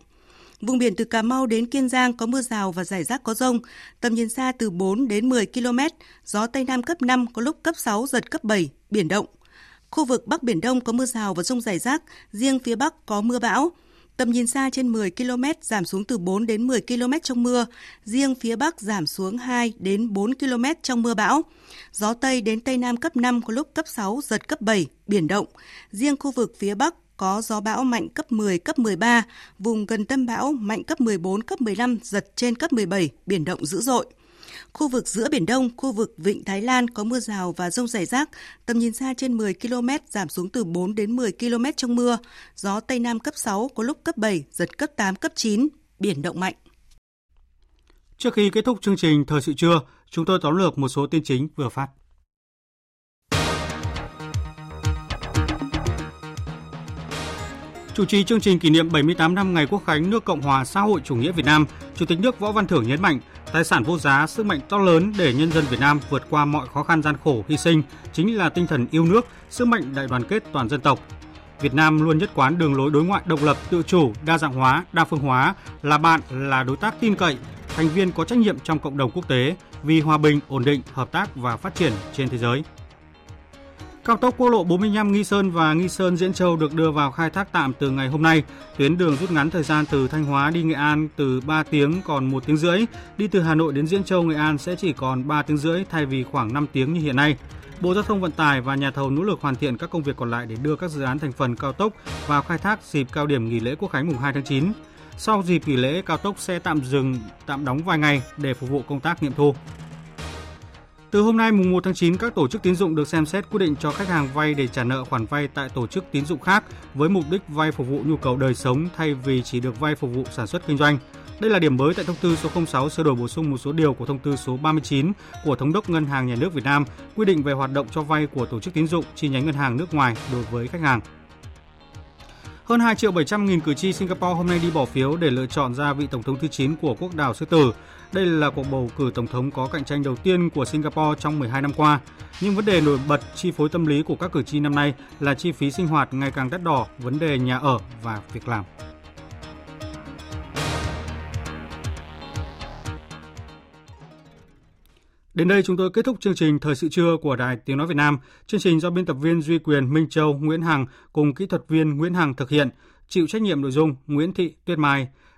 Vùng biển từ Cà Mau đến Kiên Giang có mưa rào và rải rác có rông, tầm nhìn xa từ 4 đến 10 km, gió Tây Nam cấp 5 có lúc cấp 6, giật cấp 7, biển động. Khu vực Bắc Biển Đông có mưa rào và rông rải rác, riêng phía Bắc có mưa bão. Tầm nhìn xa trên 10 km giảm xuống từ 4 đến 10 km trong mưa, riêng phía Bắc giảm xuống 2 đến 4 km trong mưa bão. Gió Tây đến Tây Nam cấp 5 có lúc cấp 6, giật cấp 7, biển động. Riêng khu vực phía Bắc có gió bão mạnh cấp 10, cấp 13, vùng gần tâm bão mạnh cấp 14, cấp 15, giật trên cấp 17, biển động dữ dội. Khu vực giữa Biển Đông, khu vực Vịnh Thái Lan có mưa rào và rông rải rác, tầm nhìn xa trên 10 km, giảm xuống từ 4 đến 10 km trong mưa. Gió Tây Nam cấp 6, có lúc cấp 7, giật cấp 8, cấp 9, biển động mạnh. Trước khi kết thúc chương trình Thời sự trưa, chúng tôi tóm lược một số tin chính vừa phát. Chủ trì chương trình kỷ niệm 78 năm ngày Quốc khánh nước Cộng hòa xã hội chủ nghĩa Việt Nam, Chủ tịch nước Võ Văn Thưởng nhấn mạnh, tài sản vô giá, sức mạnh to lớn để nhân dân Việt Nam vượt qua mọi khó khăn gian khổ hy sinh chính là tinh thần yêu nước, sức mạnh đại đoàn kết toàn dân tộc. Việt Nam luôn nhất quán đường lối đối ngoại độc lập, tự chủ, đa dạng hóa, đa phương hóa, là bạn, là đối tác tin cậy, thành viên có trách nhiệm trong cộng đồng quốc tế vì hòa bình, ổn định, hợp tác và phát triển trên thế giới. Cao tốc quốc lộ 45 Nghi Sơn và Nghi Sơn Diễn Châu được đưa vào khai thác tạm từ ngày hôm nay. Tuyến đường rút ngắn thời gian từ Thanh Hóa đi Nghệ An từ 3 tiếng còn 1 tiếng rưỡi, đi từ Hà Nội đến Diễn Châu Nghệ An sẽ chỉ còn 3 tiếng rưỡi thay vì khoảng 5 tiếng như hiện nay. Bộ Giao thông Vận tải và nhà thầu nỗ lực hoàn thiện các công việc còn lại để đưa các dự án thành phần cao tốc vào khai thác dịp cao điểm nghỉ lễ Quốc khánh mùng 2 tháng 9. Sau dịp nghỉ lễ, cao tốc sẽ tạm dừng, tạm đóng vài ngày để phục vụ công tác nghiệm thu. Từ hôm nay mùng 1 tháng 9, các tổ chức tín dụng được xem xét quyết định cho khách hàng vay để trả nợ khoản vay tại tổ chức tín dụng khác với mục đích vay phục vụ nhu cầu đời sống thay vì chỉ được vay phục vụ sản xuất kinh doanh. Đây là điểm mới tại thông tư số 06 sửa đổi bổ sung một số điều của thông tư số 39 của Thống đốc Ngân hàng Nhà nước Việt Nam quy định về hoạt động cho vay của tổ chức tín dụng chi nhánh ngân hàng nước ngoài đối với khách hàng. Hơn 2 triệu 700 nghìn cử tri Singapore hôm nay đi bỏ phiếu để lựa chọn ra vị tổng thống thứ 9 của quốc đảo Sư Tử. Đây là cuộc bầu cử tổng thống có cạnh tranh đầu tiên của Singapore trong 12 năm qua. Nhưng vấn đề nổi bật chi phối tâm lý của các cử tri năm nay là chi phí sinh hoạt ngày càng đắt đỏ, vấn đề nhà ở và việc làm. Đến đây chúng tôi kết thúc chương trình Thời sự trưa của Đài Tiếng Nói Việt Nam. Chương trình do biên tập viên Duy Quyền, Minh Châu, Nguyễn Hằng cùng kỹ thuật viên Nguyễn Hằng thực hiện. Chịu trách nhiệm nội dung Nguyễn Thị Tuyết Mai.